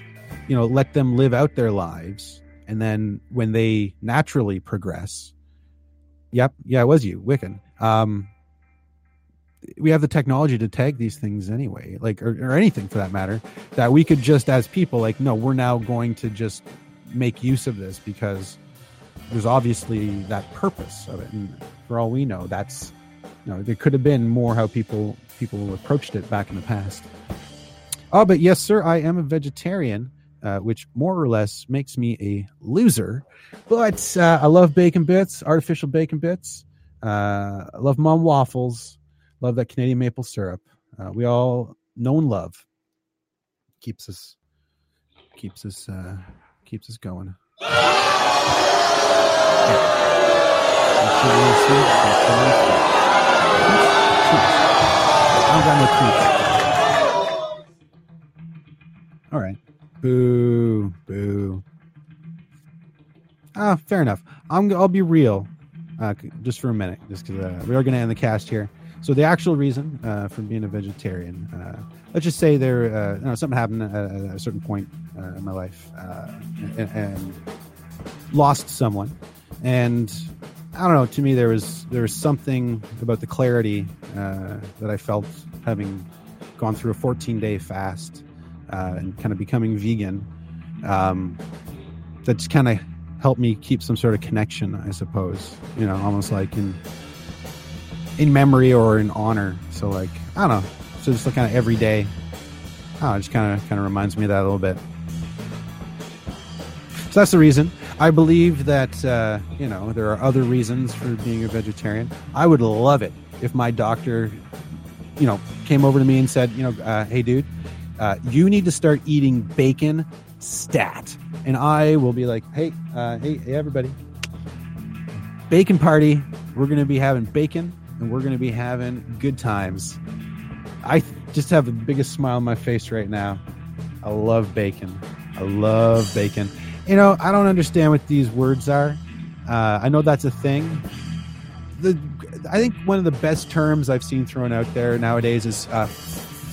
you know let them live out their lives, and then when they naturally progress, yep, yeah, it was you, Wiccan. Um, we have the technology to tag these things anyway, like or, or anything for that matter, that we could just as people like, no, we're now going to just make use of this because there's obviously that purpose of it, and for all we know, that's you know there could have been more how people people approached it back in the past. Oh, but yes, sir, I am a vegetarian, uh, which more or less makes me a loser. But uh, I love bacon bits, artificial bacon bits. Uh, I love mom waffles. Love that Canadian maple syrup. Uh, we all know and love. Keeps us keeps us uh, keeps us going. All right. Boo, boo. Ah, fair enough. I'm. I'll be real, uh, just for a minute, just because uh, we are going to end the cast here. So the actual reason uh, for being a vegetarian, uh, let's just say there, uh, you know, something happened at, at a certain point uh, in my life, uh, and, and lost someone, and I don't know. To me, there was there was something about the clarity uh, that I felt having gone through a 14 day fast and kind of becoming vegan. Um, that just kind of helped me keep some sort of connection, I suppose. You know, almost like in in memory or in honor. So like I don't know. So just like kind of every day. Oh, it just kind of kind of reminds me of that a little bit. So that's the reason. I believe that uh, you know there are other reasons for being a vegetarian. I would love it if my doctor, you know, came over to me and said, you know, uh, hey dude, uh, you need to start eating bacon stat, and I will be like, hey, uh, hey, hey, everybody, bacon party. We're gonna be having bacon and we're going to be having good times. I just have the biggest smile on my face right now. I love bacon. I love bacon. You know, I don't understand what these words are. Uh, I know that's a thing. The I think one of the best terms I've seen thrown out there nowadays is uh,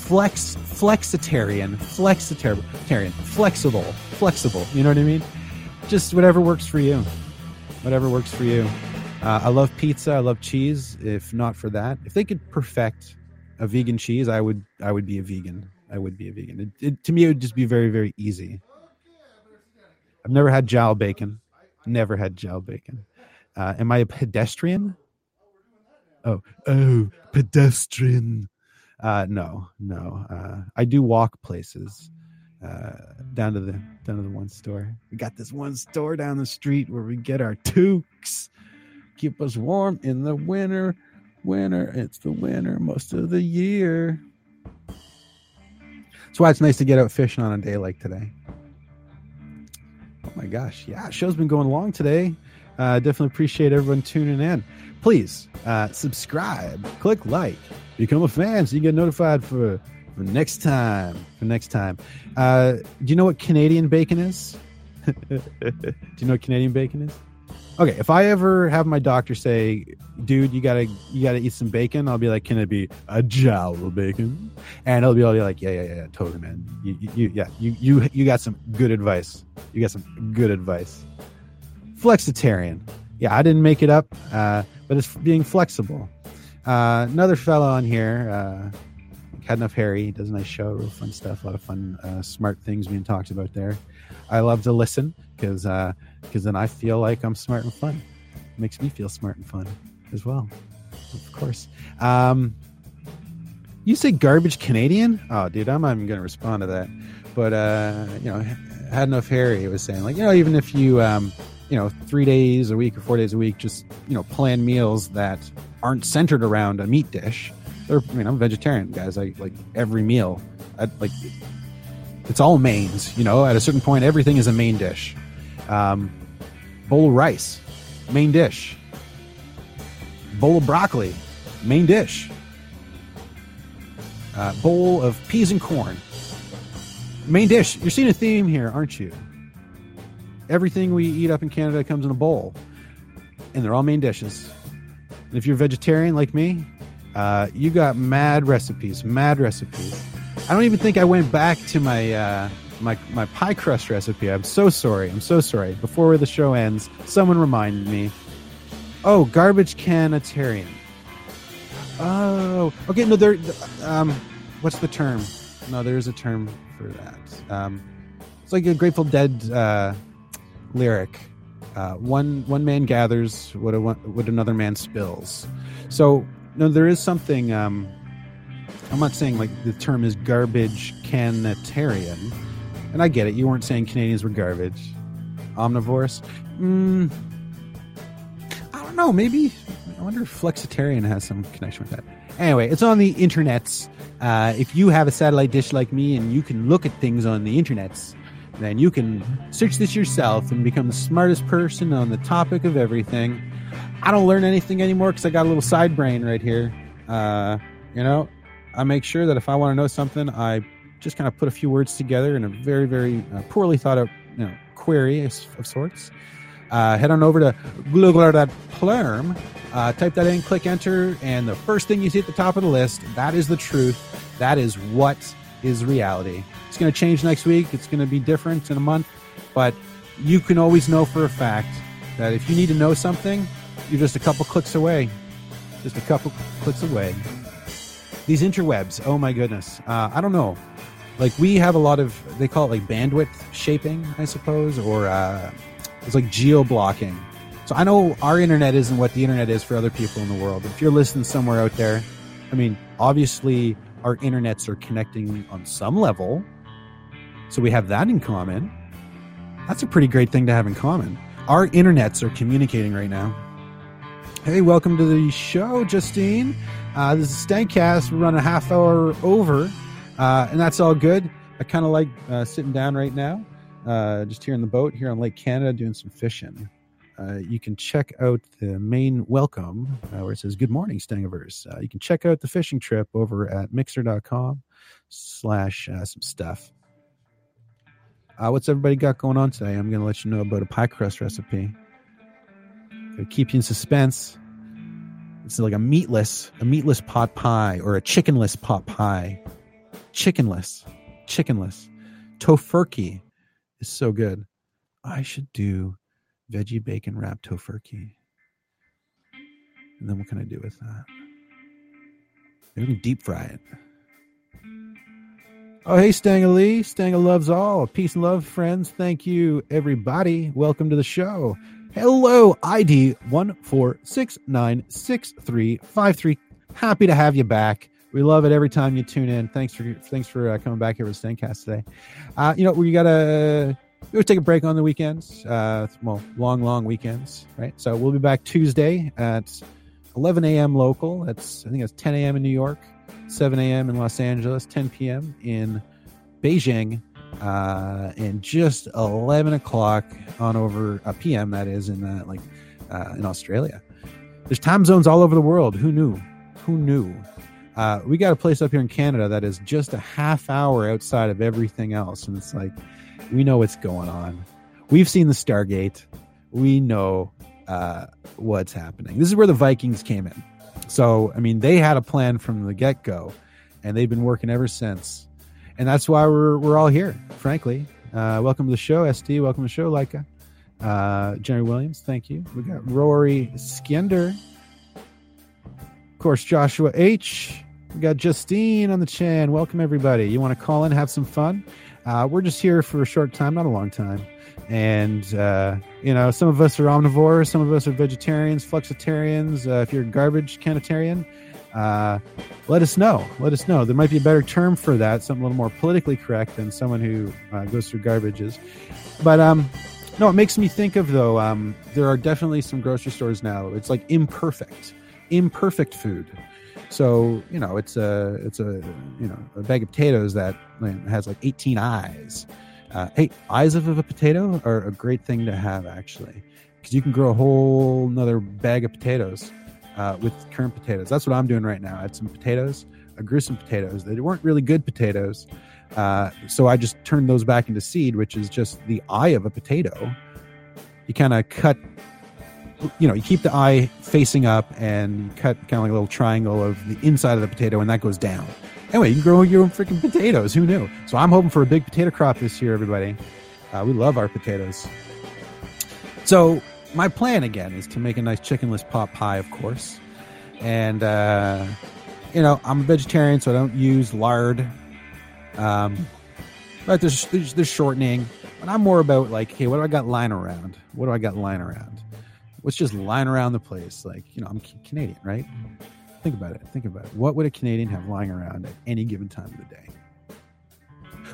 flex flexitarian, flexitarian, flexible, flexible. You know what I mean? Just whatever works for you. Whatever works for you. Uh, I love pizza. I love cheese. If not for that, if they could perfect a vegan cheese, I would. I would be a vegan. I would be a vegan. It, it, to me, it would just be very, very easy. I've never had jowl bacon. Never had jowl bacon. Uh, am I a pedestrian? Oh, oh, pedestrian. Uh, no, no. Uh, I do walk places. Uh, down to the down to the one store. We got this one store down the street where we get our toques keep us warm in the winter. Winter, it's the winter most of the year. That's why it's nice to get out fishing on a day like today. Oh my gosh, yeah, show's been going long today. Uh, definitely appreciate everyone tuning in. Please uh, subscribe, click like, become a fan so you get notified for, for next time. For next time. Uh, do you know what Canadian bacon is? do you know what Canadian bacon is? okay if i ever have my doctor say dude you gotta you gotta eat some bacon i'll be like can it be a jowl of bacon and he'll be, all like yeah yeah yeah totally man you, you yeah you, you you got some good advice you got some good advice flexitarian yeah i didn't make it up uh, but it's being flexible uh, another fellow on here uh, had enough harry does a nice show real fun stuff a lot of fun uh, smart things being talked about there i love to listen because uh, because then I feel like I'm smart and fun. It makes me feel smart and fun. as well, of course. Um, you say garbage Canadian? Oh, dude, I'm not even going to respond to that. But uh, you know, had enough Harry was saying like you know even if you um, you know three days a week or four days a week just you know plan meals that aren't centered around a meat dish. I mean I'm a vegetarian guys. I like every meal. I, like it's all mains. You know, at a certain point, everything is a main dish. Um, bowl of rice, main dish. Bowl of broccoli, main dish. Uh, bowl of peas and corn, main dish. You're seeing a theme here, aren't you? Everything we eat up in Canada comes in a bowl, and they're all main dishes. And if you're vegetarian like me, uh, you got mad recipes, mad recipes. I don't even think I went back to my uh, my my pie crust recipe. I'm so sorry. I'm so sorry. Before the show ends, someone reminded me. Oh, garbage canitarian. Oh, okay. No, there. Um, what's the term? No, there is a term for that. Um, it's like a Grateful Dead uh, lyric. Uh, one one man gathers what a, what another man spills. So no, there is something. Um, I'm not saying like the term is garbage canitarian, and I get it. You weren't saying Canadians were garbage, omnivores. Mm, I don't know. Maybe I wonder if flexitarian has some connection with that. Anyway, it's on the internets. Uh, if you have a satellite dish like me and you can look at things on the internets, then you can search this yourself and become the smartest person on the topic of everything. I don't learn anything anymore because I got a little side brain right here. Uh, you know, I make sure that if I want to know something, I just kind of put a few words together in a very, very uh, poorly thought out you know, query of, sorts. Uh, head on over to glugler.plurm, uh, type that in, click enter, and the first thing you see at the top of the list, that is the truth. That is what is reality. It's going to change next week. It's going to be different in a month, but you can always know for a fact that if you need to know something, you're just a couple clicks away. Just a couple clicks away. These interwebs, oh my goodness. Uh, I don't know. Like we have a lot of, they call it like bandwidth shaping, I suppose, or uh, it's like geo blocking. So I know our internet isn't what the internet is for other people in the world. If you're listening somewhere out there, I mean, obviously our internets are connecting on some level. So we have that in common. That's a pretty great thing to have in common. Our internets are communicating right now. Hey, welcome to the show, Justine. Uh, this is Stangcast. We're running a half hour over, uh, and that's all good. I kind of like uh, sitting down right now, uh, just here in the boat here on Lake Canada doing some fishing. Uh, you can check out the main welcome uh, where it says "Good morning, Stangiverse." you can check out the fishing trip over at mixer.com slash some stuff. Uh, what's everybody got going on today? I'm going to let you know about a pie crust recipe. Keep you in suspense. It's like a meatless, a meatless pot pie or a chickenless pot pie. Chickenless, chickenless. Tofurkey is so good. I should do veggie bacon wrap tofurkey. And then what can I do with that? Maybe can deep fry it. Oh, hey, Stanga Lee. Stanga loves all. Peace and love, friends. Thank you, everybody. Welcome to the show. Hello, ID 14696353. Happy to have you back. We love it every time you tune in. Thanks for thanks for uh, coming back here with Stangcast today. Uh, you know, we gotta we take a break on the weekends. Uh, well, long, long weekends, right? So we'll be back Tuesday at 11 a.m. local. That's I think it's 10 a.m. in New York, 7 a.m. in Los Angeles, 10 p.m. in Beijing, uh, and just 11 o'clock on over a uh, PM that is in uh, like uh, in Australia. There's time zones all over the world. Who knew? Who knew? Uh, we got a place up here in Canada that is just a half hour outside of everything else, and it's like we know what's going on. We've seen the Stargate. We know uh, what's happening. This is where the Vikings came in. So, I mean, they had a plan from the get go, and they've been working ever since and that's why we're we're all here. Frankly, uh, welcome to the show, SD. Welcome to the show, Leica. Uh, Jerry Williams, thank you. We got Rory Skender, of course, Joshua H. We got Justine on the chan. Welcome everybody. You want to call in, have some fun? Uh, we're just here for a short time, not a long time. And uh, you know, some of us are omnivores, some of us are vegetarians, flexitarians. Uh, if you're a garbage canitarian, uh, let us know. Let us know. There might be a better term for that, something a little more politically correct than someone who uh, goes through garbages. But um, no, it makes me think of though. Um, there are definitely some grocery stores now. It's like imperfect, imperfect food. So you know, it's a it's a you know a bag of potatoes that has like 18 eyes. Uh, hey, eyes of a potato are a great thing to have actually, because you can grow a whole another bag of potatoes uh, with current potatoes. That's what I'm doing right now. I had some potatoes. I grew some potatoes. They weren't really good potatoes, uh, so I just turned those back into seed, which is just the eye of a potato. You kind of cut, you know, you keep the eye facing up and cut kind of like a little triangle of the inside of the potato, and that goes down. Anyway, you can grow your own freaking potatoes. Who knew? So I'm hoping for a big potato crop this year, everybody. Uh, we love our potatoes. So my plan again is to make a nice chickenless pot pie, of course. And uh, you know, I'm a vegetarian, so I don't use lard. Um, but there's, there's there's shortening. But I'm more about like, hey, what do I got lying around? What do I got lying around? What's just lying around the place? Like, you know, I'm Canadian, right? Think about it. Think about it. What would a Canadian have lying around at any given time of the day?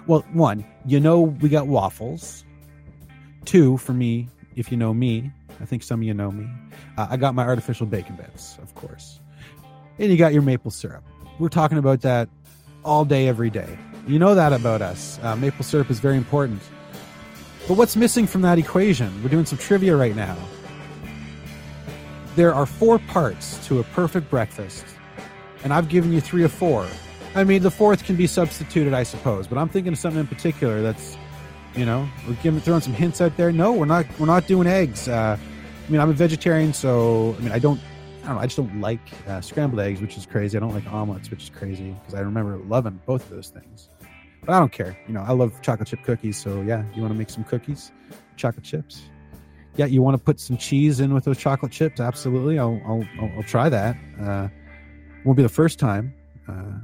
Well, one, you know, we got waffles. Two, for me, if you know me, I think some of you know me. Uh, I got my artificial bacon bits, of course. And you got your maple syrup. We're talking about that all day, every day. You know that about us. Uh, maple syrup is very important. But what's missing from that equation? We're doing some trivia right now. There are four parts to a perfect breakfast, and I've given you three or four. I mean, the fourth can be substituted, I suppose, but I'm thinking of something in particular that's you know, we're giving throwing some hints out there. No, we're not. We're not doing eggs. Uh, I mean, I'm a vegetarian, so I mean, I don't. I don't know. I just don't like uh, scrambled eggs, which is crazy. I don't like omelets, which is crazy because I remember loving both of those things. But I don't care. You know, I love chocolate chip cookies. So yeah, you want to make some cookies, chocolate chips. Yeah, you want to put some cheese in with those chocolate chips? Absolutely. I'll I'll, I'll, try that. Uh, won't be the first time. Uh,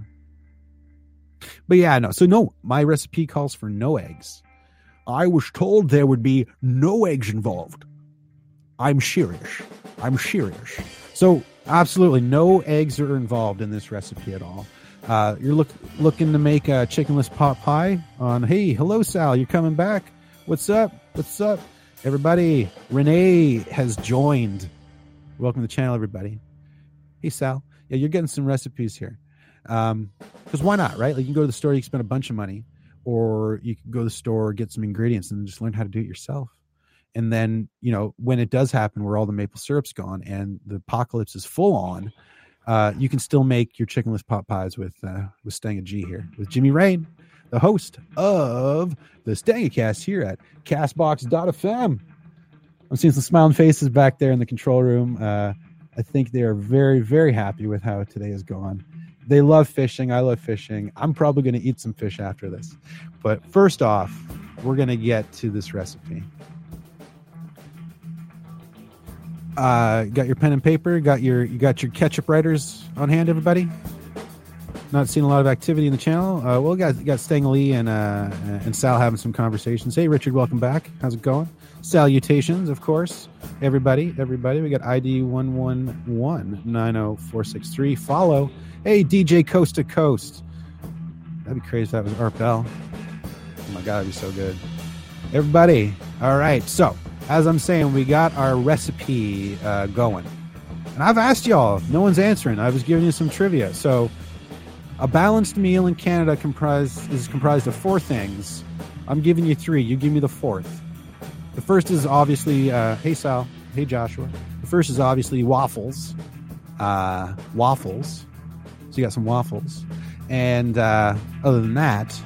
but yeah, no. So no, my recipe calls for no eggs. I was told there would be no eggs involved. I'm serious. I'm serious. So, absolutely no eggs are involved in this recipe at all. Uh, you're look, looking to make a chickenless pot pie on, hey, hello, Sal, you're coming back. What's up? What's up? Everybody, Renee has joined. Welcome to the channel, everybody. Hey, Sal. Yeah, you're getting some recipes here. Because um, why not, right? Like, you can go to the store, you can spend a bunch of money or you can go to the store get some ingredients and just learn how to do it yourself and then you know when it does happen where all the maple syrup's gone and the apocalypse is full on uh, you can still make your chickenless pot pies with uh, with Stanga G here with Jimmy Rain, the host of the Stangacast here at Castbox.fm. I'm seeing some smiling faces back there in the control room. Uh, I think they are very very happy with how today has gone they love fishing. I love fishing. I'm probably going to eat some fish after this. But first off, we're going to get to this recipe. Uh, got your pen and paper. Got your you got your ketchup writers on hand, everybody. Not seeing a lot of activity in the channel. Uh, well, got got Stang Lee and uh, and Sal having some conversations. Hey, Richard, welcome back. How's it going? Salutations, of course, everybody, everybody. We got ID one one one nine zero four six three. Follow Hey, DJ Coast to Coast. That'd be crazy if that was Art Bell. Oh my God, that'd be so good. Everybody, all right. So, as I'm saying, we got our recipe uh, going. And I've asked y'all, no one's answering. I was giving you some trivia. So, a balanced meal in Canada comprised, is comprised of four things. I'm giving you three. You give me the fourth. The first is obviously, uh, hey Sal, hey Joshua. The first is obviously waffles. Uh, waffles So you got some waffles. And uh, other than that,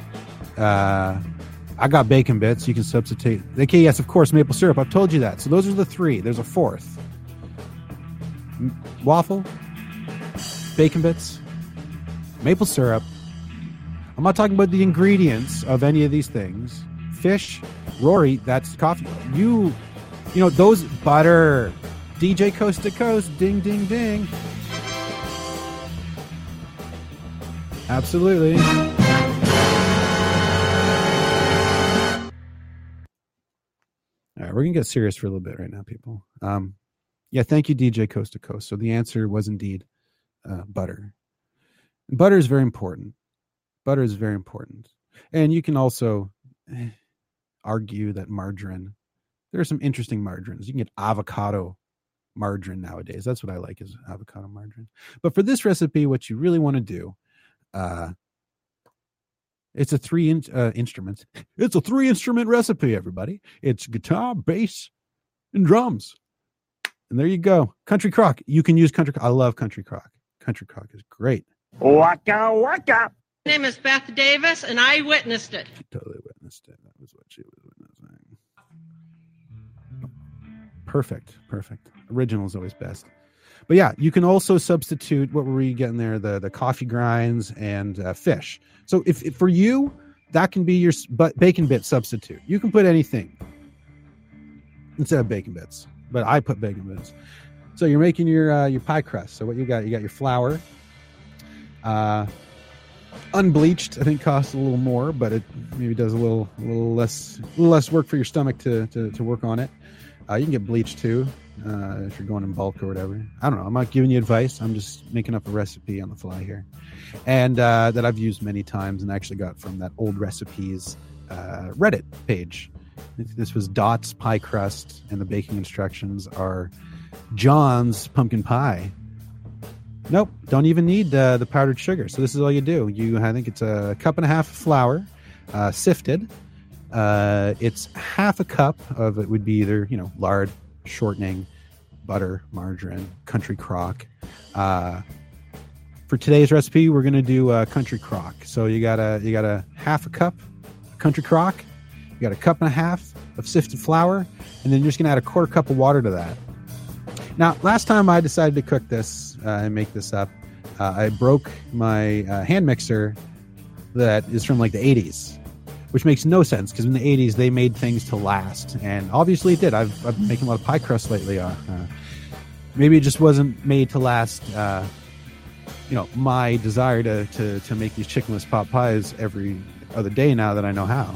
uh, I got bacon bits. You can substitute. Okay, yes, of course, maple syrup. I've told you that. So those are the three. There's a fourth waffle, bacon bits, maple syrup. I'm not talking about the ingredients of any of these things. Fish, Rory, that's coffee. You, you know, those butter, DJ Coast to Coast, ding, ding, ding. Absolutely. All right, we're gonna get serious for a little bit right now, people. Um, yeah, thank you, DJ Coast to Coast. So the answer was indeed uh, butter. Butter is very important. Butter is very important, and you can also eh, argue that margarine. There are some interesting margarines. You can get avocado margarine nowadays. That's what I like is avocado margarine. But for this recipe, what you really want to do, uh, it's a three uh, instruments. It's a three instrument recipe. Everybody, it's guitar, bass, and drums. And there you go. Country crock. You can use country. I love country crock. Country crock is great. Waka waka. My name is Beth Davis, and I witnessed it. She totally witnessed it. That was what she was witnessing. Perfect. Perfect. Original is always best. But yeah, you can also substitute. What were we getting there? The the coffee grinds and uh, fish. So if, if for you, that can be your but bacon bit substitute. You can put anything instead of bacon bits, but I put bacon bits. So you're making your uh, your pie crust. So what you got? You got your flour. Uh, unbleached, I think costs a little more, but it maybe does a little little less little less work for your stomach to to, to work on it. Uh, you can get bleached too uh, if you're going in bulk or whatever. I don't know. I'm not giving you advice. I'm just making up a recipe on the fly here, and uh, that I've used many times and actually got from that old recipes uh, Reddit page. This was Dot's pie crust, and the baking instructions are John's pumpkin pie. Nope, don't even need uh, the powdered sugar. So this is all you do. You, I think it's a cup and a half of flour, uh, sifted. Uh, it's half a cup of it would be either you know lard, shortening, butter, margarine, country crock. Uh, for today's recipe, we're gonna do uh, country crock. So you got a you got a half a cup country crock. You got a cup and a half of sifted flour, and then you're just gonna add a quarter cup of water to that. Now, last time I decided to cook this and make this up, uh, I broke my uh, hand mixer that is from like the 80s, which makes no sense because in the 80s they made things to last, and obviously it did. I've, I've been making a lot of pie crust lately. Uh, uh, maybe it just wasn't made to last. Uh, you know, my desire to, to to make these chickenless pot pies every other day now that I know how.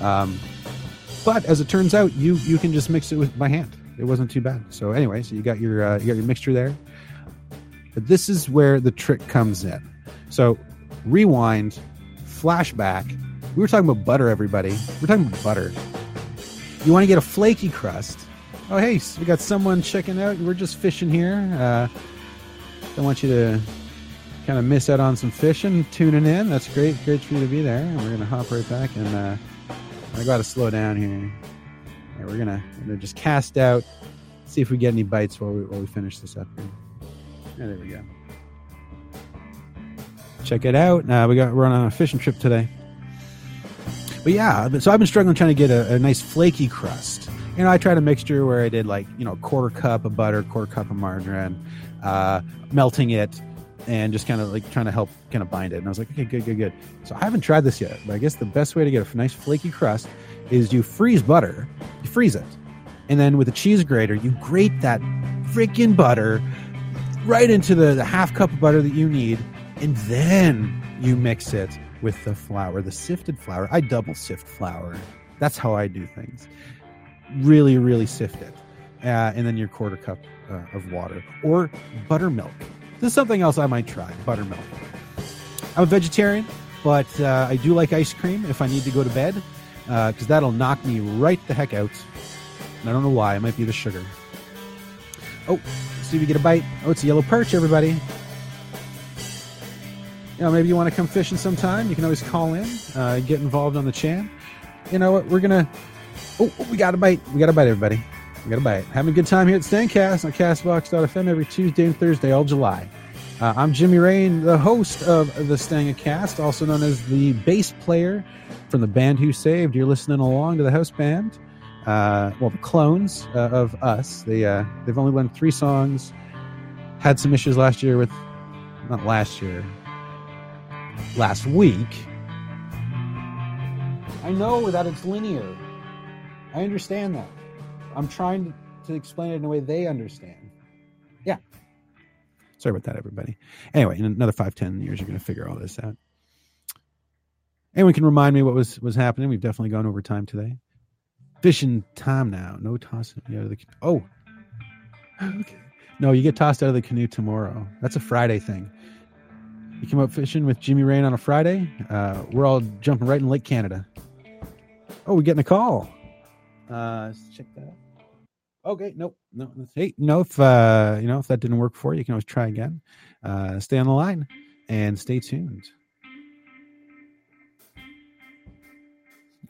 Um, but as it turns out, you you can just mix it with by hand. It wasn't too bad. So anyway, so you got your uh, you got your mixture there. But this is where the trick comes in. So rewind, flashback. We were talking about butter, everybody. We're talking about butter. You want to get a flaky crust. Oh, hey, so we got someone checking out. We're just fishing here. Uh, don't want you to kind of miss out on some fishing, tuning in. That's great. Great for you to be there. And we're going to hop right back. And uh, I got to slow down here. Yeah, we're we're gonna just cast out, see if we get any bites while we while we finish this up here. Yeah, there we go. Check it out. Uh, we got we're on a fishing trip today. But yeah, so I've been struggling trying to get a, a nice flaky crust. You know, I tried a mixture where I did like you know quarter cup of butter, quarter cup of margarine, uh, melting it, and just kind of like trying to help kind of bind it. And I was like, okay, good, good, good. So I haven't tried this yet, but I guess the best way to get a nice flaky crust is you freeze butter, you freeze it, and then with a cheese grater, you grate that freaking butter right into the, the half cup of butter that you need, and then you mix it with the flour, the sifted flour. I double sift flour. That's how I do things. Really, really sift it. Uh, and then your quarter cup uh, of water or buttermilk. This is something else I might try buttermilk. I'm a vegetarian, but uh, I do like ice cream if I need to go to bed because that'll knock me right the heck out. And I don't know why. It might be the sugar. Oh, see if we get a bite. Oh, it's a yellow perch, everybody. You know, maybe you want to come fishing sometime. You can always call in, uh, get involved on the chan. You know what? We're gonna. Oh, oh, we got a bite. We got a bite, everybody. We got a bite. Having a good time here at Stangcast on Castbox.fm every Tuesday and Thursday, all July. Uh, I'm Jimmy Rain, the host of the Stanga Cast, also known as the bass player from the band Who Saved. You're listening along to the house band. Uh, well, the clones uh, of us. They uh, they've only won three songs. Had some issues last year with, not last year, last week. I know that it's linear. I understand that. I'm trying to, to explain it in a way they understand. Yeah. Sorry about that, everybody. Anyway, in another five, ten years, you're going to figure all this out. Anyone can remind me what was was happening? We've definitely gone over time today. Fishing time now. No tossing me out of the. Oh, okay. No, you get tossed out of the canoe tomorrow. That's a Friday thing. You come out fishing with Jimmy Rain on a Friday. Uh, we're all jumping right in Lake Canada. Oh, we're getting a call. Uh, let's check that out. Okay, nope, no. Hey, no, if uh, you know if that didn't work for you, you can always try again. Uh, stay on the line and stay tuned.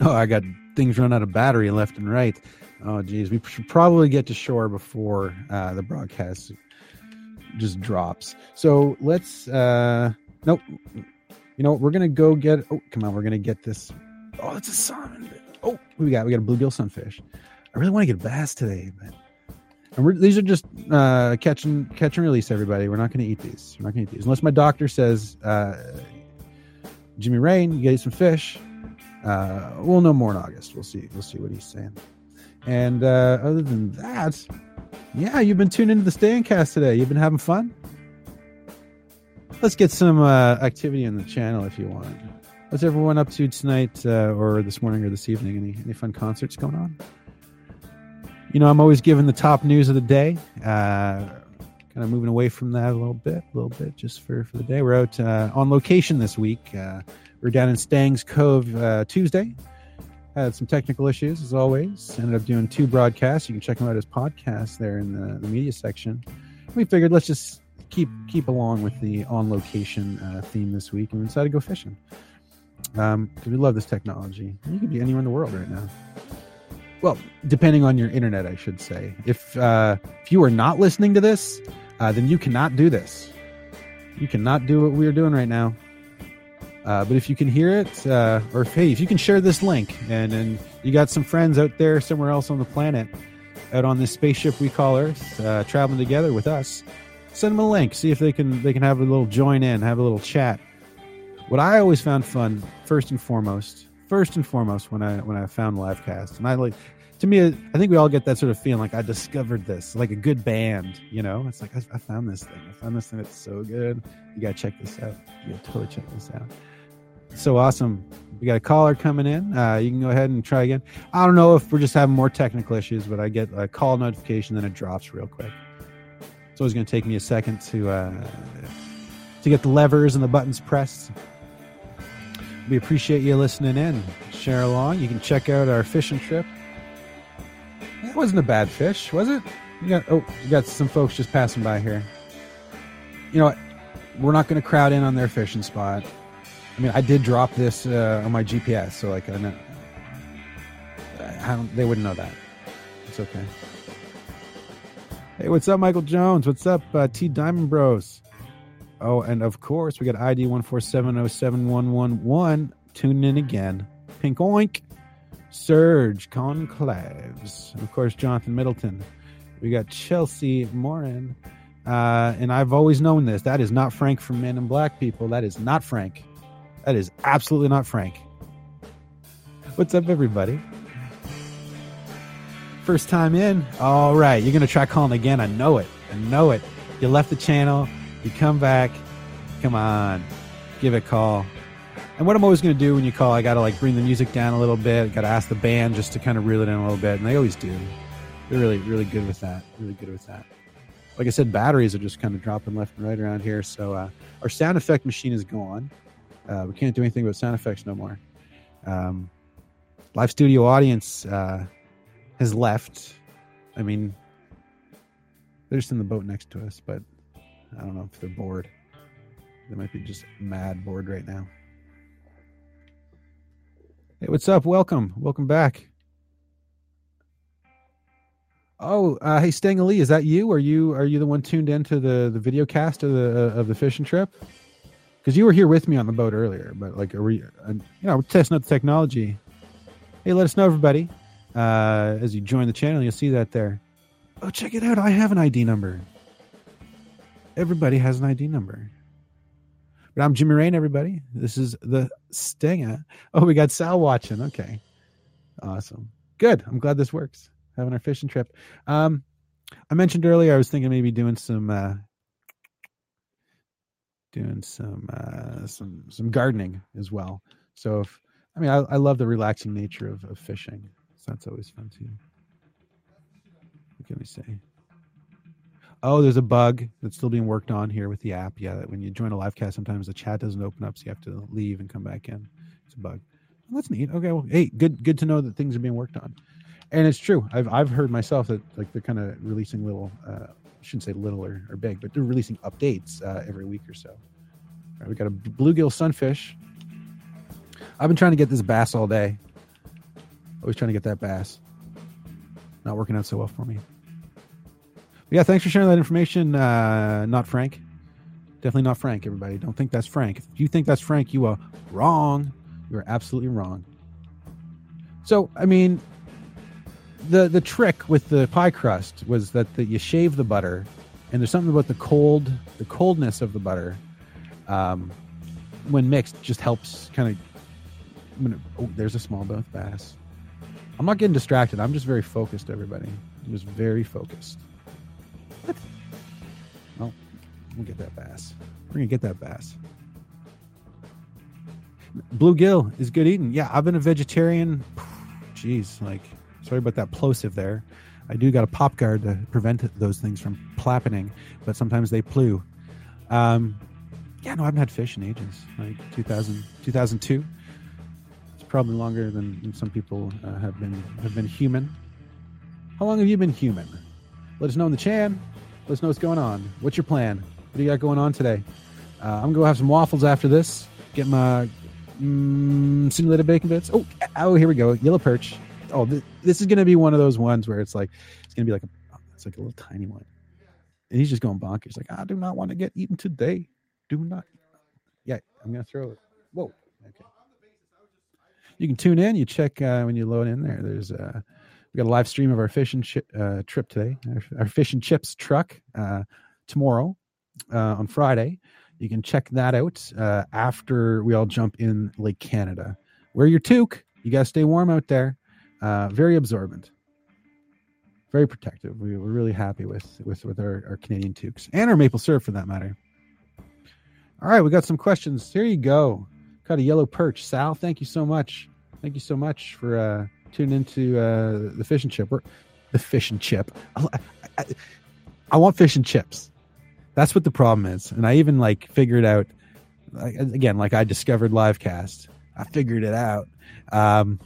Oh, I got things run out of battery left and right. Oh, geez, we should probably get to shore before uh, the broadcast just drops. So let's. uh Nope. You know? We're gonna go get. Oh, come on, we're gonna get this. Oh, it's a salmon. Oh, we got we got a bluegill sunfish. I really want to get a bass today, but and we're, these are just uh, catch and catch and release. Everybody, we're not to eat these. We're not to eat these unless my doctor says, uh, Jimmy Rain, you got to eat some fish. Uh, we'll know more in August. We'll see. We'll see what he's saying. And uh, other than that, yeah, you've been tuning into the Stanga Cast today. You've been having fun. Let's get some uh, activity in the channel if you want. What's everyone up to tonight, uh, or this morning, or this evening? Any any fun concerts going on? You know, I'm always giving the top news of the day. Uh, kind of moving away from that a little bit, a little bit, just for for the day. We're out uh, on location this week. Uh, we're down in Stangs Cove uh, Tuesday. Had some technical issues as always. Ended up doing two broadcasts. You can check them out as podcasts there in the, the media section. We figured let's just keep keep along with the on location uh, theme this week, and we decided to go fishing because um, we love this technology. You could be anywhere in the world right now. Well, depending on your internet, I should say. If uh, if you are not listening to this, uh, then you cannot do this. You cannot do what we are doing right now. Uh, but if you can hear it, uh, or if, hey, if you can share this link, and and you got some friends out there somewhere else on the planet, out on this spaceship we call Earth, uh, traveling together with us, send them a link. See if they can they can have a little join in, have a little chat. What I always found fun, first and foremost, first and foremost, when I when I found Livecast, and I like to me, I think we all get that sort of feeling like I discovered this, like a good band. You know, it's like I, I found this thing. I found this thing that's so good. You gotta check this out. You gotta totally check this out. So awesome. We got a caller coming in. Uh, you can go ahead and try again. I don't know if we're just having more technical issues, but I get a call notification, then it drops real quick. It's always going to take me a second to uh, to get the levers and the buttons pressed. We appreciate you listening in. Share along. You can check out our fishing trip. That wasn't a bad fish, was it? You got oh, you got some folks just passing by here. You know what? We're not going to crowd in on their fishing spot. I mean, I did drop this uh, on my GPS, so like I know, I don't, they wouldn't know that. It's okay. Hey, what's up, Michael Jones? What's up, uh, T Diamond Bros? Oh, and of course, we got ID one four seven zero seven one one one. Tune in again. Pink Oink, Serge Conclaves, and of course, Jonathan Middleton. We got Chelsea Morin. Uh, and I've always known this. That is not Frank from Men in Black, people. That is not Frank. That is absolutely not Frank. What's up, everybody? First time in? All right. You're going to try calling again. I know it. I know it. You left the channel. You come back. Come on. Give it a call. And what I'm always going to do when you call, I got to like bring the music down a little bit. Got to ask the band just to kind of reel it in a little bit. And they always do. They're really, really good with that. Really good with that. Like I said, batteries are just kind of dropping left and right around here. So uh, our sound effect machine is gone. Uh, we can't do anything with sound effects no more. Um, live studio audience uh, has left. I mean, they're just in the boat next to us, but I don't know if they're bored. They might be just mad bored right now. Hey, what's up? Welcome, welcome back. Oh, uh, hey, Stang Ali, is that you? Are you are you the one tuned into the the video cast of the of the fishing trip? Because you were here with me on the boat earlier, but like, are we? Uh, you know, we're testing out the technology. Hey, let us know, everybody, uh, as you join the channel. You'll see that there. Oh, check it out! I have an ID number. Everybody has an ID number. But I'm Jimmy Rain, everybody. This is the Stinger. Oh, we got Sal watching. Okay. Awesome. Good. I'm glad this works. Having our fishing trip. Um, I mentioned earlier I was thinking maybe doing some uh doing some uh some some gardening as well. So if I mean I, I love the relaxing nature of, of fishing. So that's always fun too. What can we say? Oh, there's a bug that's still being worked on here with the app. Yeah, that when you join a live cast, sometimes the chat doesn't open up, so you have to leave and come back in. It's a bug. Well, that's neat. Okay, well, hey, good good to know that things are being worked on. And it's true. I've I've heard myself that like they're kind of releasing little. Uh, shouldn't say little or, or big, but they're releasing updates uh, every week or so. All right, we got a bluegill sunfish. I've been trying to get this bass all day. Always trying to get that bass. Not working out so well for me. But yeah, thanks for sharing that information. Uh, not Frank. Definitely not Frank, everybody. Don't think that's Frank. If you think that's Frank, you are wrong. You are absolutely wrong. So, I mean, the the trick with the pie crust was that the, you shave the butter, and there's something about the cold, the coldness of the butter, um, when mixed, just helps kind of. Oh, there's a small smallmouth bass. I'm not getting distracted. I'm just very focused, everybody. I'm just very focused. What? Oh, we'll get that bass. We're gonna get that bass. Bluegill is good eating. Yeah, I've been a vegetarian. Jeez, like sorry about that plosive there. I do got a pop guard to prevent those things from plappening, but sometimes they plew. Um, yeah, no, I haven't had fish in ages. Like 2000, 2002. It's probably longer than, some people uh, have been have been human. How long have you been human? Let us know in the chat. Let us know what's going on. What's your plan? What do you got going on today? Uh, I'm gonna go have some waffles after this. Get my mm, simulated bacon bits. Oh, oh, here we go. Yellow perch. Oh, th- this is gonna be one of those ones where it's like it's gonna be like a, it's like a little tiny one, and he's just going bonkers. Like I do not want to get eaten today. Do not. Yeah, I'm gonna throw it. Whoa. Okay. You can tune in. You check uh, when you load in there. There's uh, we got a live stream of our fish and chi- uh, trip today. Our, our, fish and chips truck uh, tomorrow uh, on Friday. You can check that out uh, after we all jump in Lake Canada. Wear your toque. You got to stay warm out there. Uh, very absorbent, very protective. We, we're really happy with with with our, our Canadian toques and our maple syrup for that matter. All right, we got some questions. Here you go. Got a yellow perch. Sal, thank you so much. Thank you so much for uh, tuning into uh, the fish and chip. We're, the fish and chip. I, I, I, want fish and chips. That's what the problem is. And I even like figured out like, again, like I discovered Livecast. I figured it out. Um,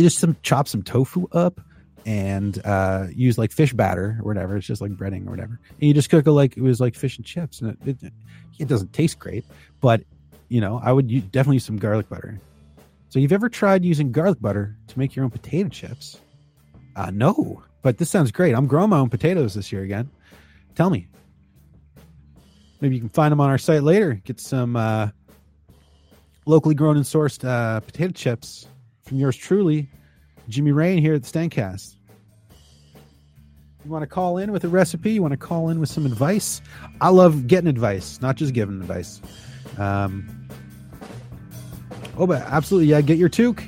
you just some chop some tofu up and uh, use like fish batter or whatever. It's just like breading or whatever. And you just cook it like it was like fish and chips, and it, it, it doesn't taste great, but you know I would use, definitely use some garlic butter. So you've ever tried using garlic butter to make your own potato chips? Uh, no, but this sounds great. I'm growing my own potatoes this year again. Tell me. Maybe you can find them on our site later. Get some uh, locally grown and sourced uh, potato chips from yours truly, Jimmy Rain here at the Stangcast. You want to call in with a recipe? You want to call in with some advice? I love getting advice, not just giving advice. Um, oh, but absolutely, yeah. Get your toque.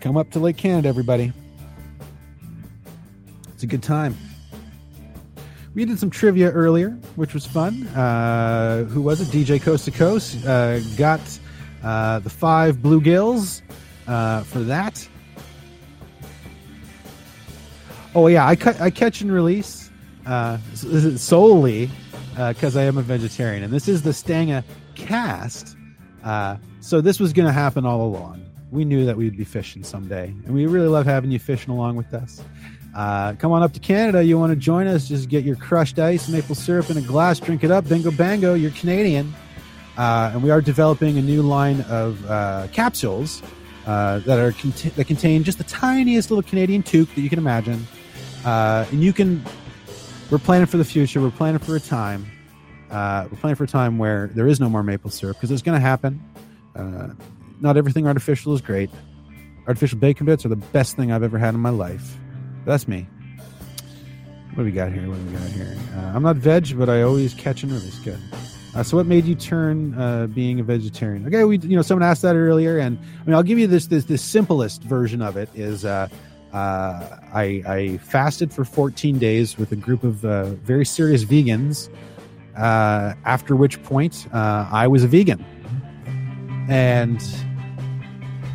Come up to Lake Canada, everybody. It's a good time. We did some trivia earlier, which was fun. Uh, who was it? DJ Coast to Coast uh, got uh, the five bluegills uh, for that. Oh yeah, I cut I catch and release uh, solely because uh, I am a vegetarian, and this is the Stanga cast. Uh, so this was going to happen all along. We knew that we'd be fishing someday, and we really love having you fishing along with us. Uh, come on up to Canada. You want to join us? Just get your crushed ice, maple syrup in a glass, drink it up. Bingo bango, you're Canadian. Uh, and we are developing a new line of uh, capsules uh, that are that contain just the tiniest little Canadian toque that you can imagine. Uh, and you can. We're planning for the future. We're planning for a time. Uh, we're planning for a time where there is no more maple syrup because it's going to happen. Uh, not everything artificial is great. Artificial bacon bits are the best thing I've ever had in my life. That's me. What do we got here? What do we got here? Uh, I'm not veg, but I always catch and release. Good. Uh, so, what made you turn uh, being a vegetarian? Okay, we you know someone asked that earlier, and I mean I'll give you this this this simplest version of it is uh, uh I, I fasted for 14 days with a group of uh, very serious vegans. Uh, after which point I was a vegan, and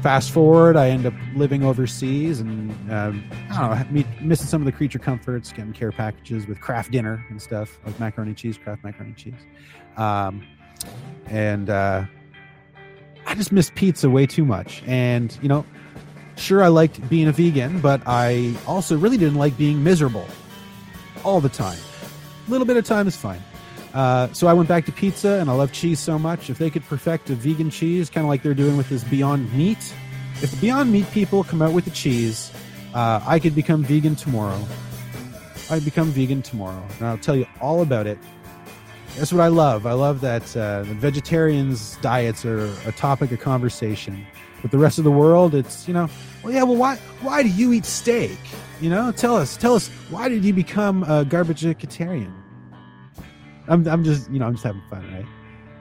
fast forward, I end up living overseas and I don't know, missing some of the creature comforts, getting care packages with Kraft Dinner and stuff like macaroni and cheese, Kraft macaroni and cheese. Um, and uh, I just miss pizza way too much. And, you know, sure, I liked being a vegan, but I also really didn't like being miserable all the time. A little bit of time is fine. Uh, so I went back to pizza, and I love cheese so much. If they could perfect a vegan cheese, kind of like they're doing with this Beyond Meat, if the Beyond Meat people come out with the cheese, uh, I could become vegan tomorrow. I'd become vegan tomorrow, and I'll tell you all about it. That's what I love. I love that uh, vegetarians' diets are a topic of conversation. With the rest of the world, it's you know, well, yeah, well, why why do you eat steak? You know, tell us, tell us, why did you become a garbage vegetarian? I'm, I'm just, you know, I'm just having fun, right?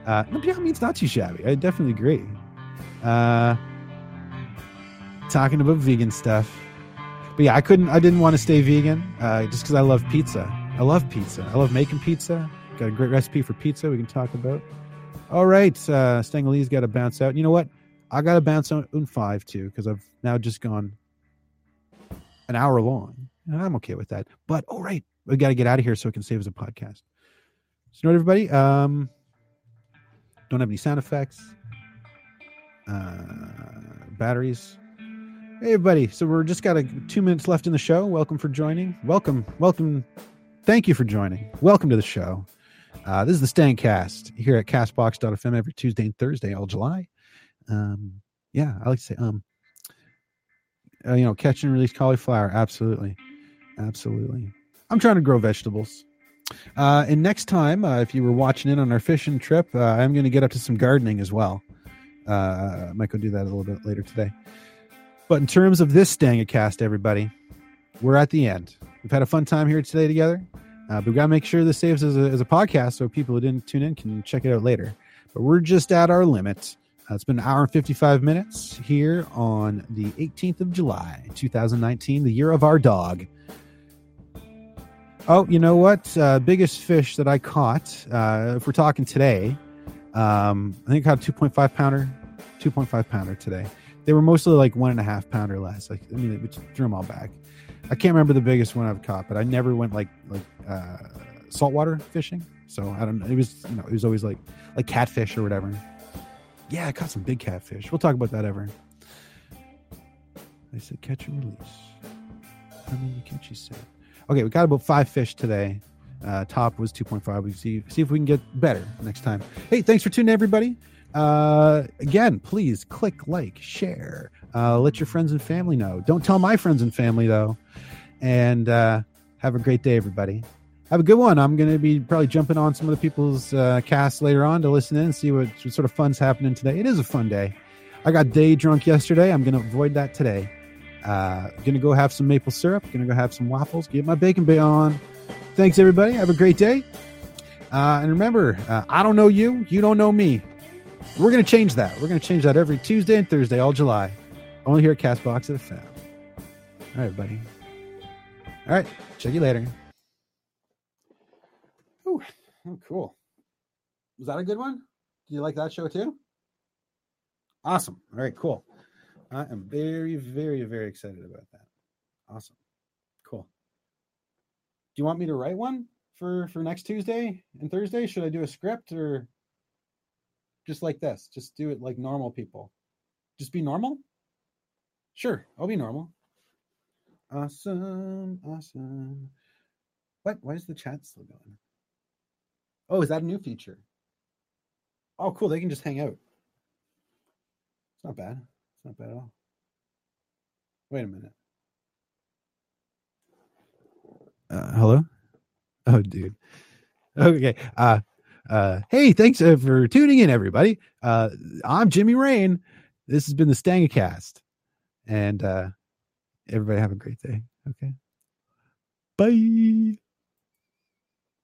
Uh, no, Beyond Meat's not too shabby. I definitely agree. Uh, talking about vegan stuff, but yeah, I couldn't, I didn't want to stay vegan uh, just because I love pizza. I love pizza. I love making pizza. Got a great recipe for pizza we can talk about. All right, uh, Stangley's got to bounce out. You know what? I got to bounce out in five too because I've now just gone an hour long, and I'm okay with that. But all right, we got to get out of here so it can save as a podcast. So, note everybody, um, don't have any sound effects, uh, batteries. Hey, everybody. So, we're just got a, two minutes left in the show. Welcome for joining. Welcome, welcome. Thank you for joining. Welcome to the show. Uh, this is the Stangcast here at castbox.fm every Tuesday and Thursday, all July. Um, yeah, I like to say, um, uh, you know, catch and release cauliflower. Absolutely. Absolutely. I'm trying to grow vegetables. Uh, and next time, uh, if you were watching in on our fishing trip, uh, I'm going to get up to some gardening as well. Uh, I might go do that a little bit later today. But in terms of this Stanga cast, everybody, we're at the end. We've had a fun time here today together. Uh, but we got to make sure this saves as a, as a podcast so people who didn't tune in can check it out later. But we're just at our limit. Uh, it's been an hour and 55 minutes here on the 18th of July, 2019, the year of our dog. Oh, you know what? Uh, biggest fish that I caught, uh, if we're talking today, um, I think I caught a 2.5 pounder, 2.5 pounder today. They were mostly like one and a half pounder less. Like, I mean, we threw them all back. I can't remember the biggest one I've caught, but I never went like like uh, saltwater fishing. So I don't know. It was you know it was always like like catfish or whatever. Yeah, I caught some big catfish. We'll talk about that ever. They said catch and release. How many catch you said? Okay, we got about five fish today. Uh, top was 2.5. We see see if we can get better next time. Hey, thanks for tuning in, everybody. Uh, again, please click like, share, uh, let your friends and family know. Don't tell my friends and family though. And uh, have a great day, everybody. Have a good one. I'm going to be probably jumping on some of the people's uh, casts later on to listen in and see what, what sort of fun's happening today. It is a fun day. I got day drunk yesterday. I'm going to avoid that today. Uh, going to go have some maple syrup. Going to go have some waffles. Get my bacon bay on. Thanks, everybody. Have a great day. Uh, and remember, uh, I don't know you. You don't know me. We're going to change that. We're going to change that every Tuesday and Thursday, all July. Only here at Castbox FM. All right, buddy. All right. Check you later. Ooh, oh, cool. Was that a good one? Do you like that show too? Awesome. All right, cool. I am very, very, very excited about that. Awesome. Cool. Do you want me to write one for for next Tuesday and Thursday? Should I do a script or just like this? Just do it like normal people. Just be normal? Sure, I'll be normal. Awesome, awesome. What? Why is the chat still going? Oh, is that a new feature? Oh, cool. They can just hang out. It's not bad. It's not bad at all. Wait a minute. Uh, hello? Oh, dude. Okay. Uh, uh, hey, thanks uh, for tuning in, everybody. Uh, I'm Jimmy Rain. This has been the Stangacast. And uh, everybody have a great day. Okay. Bye.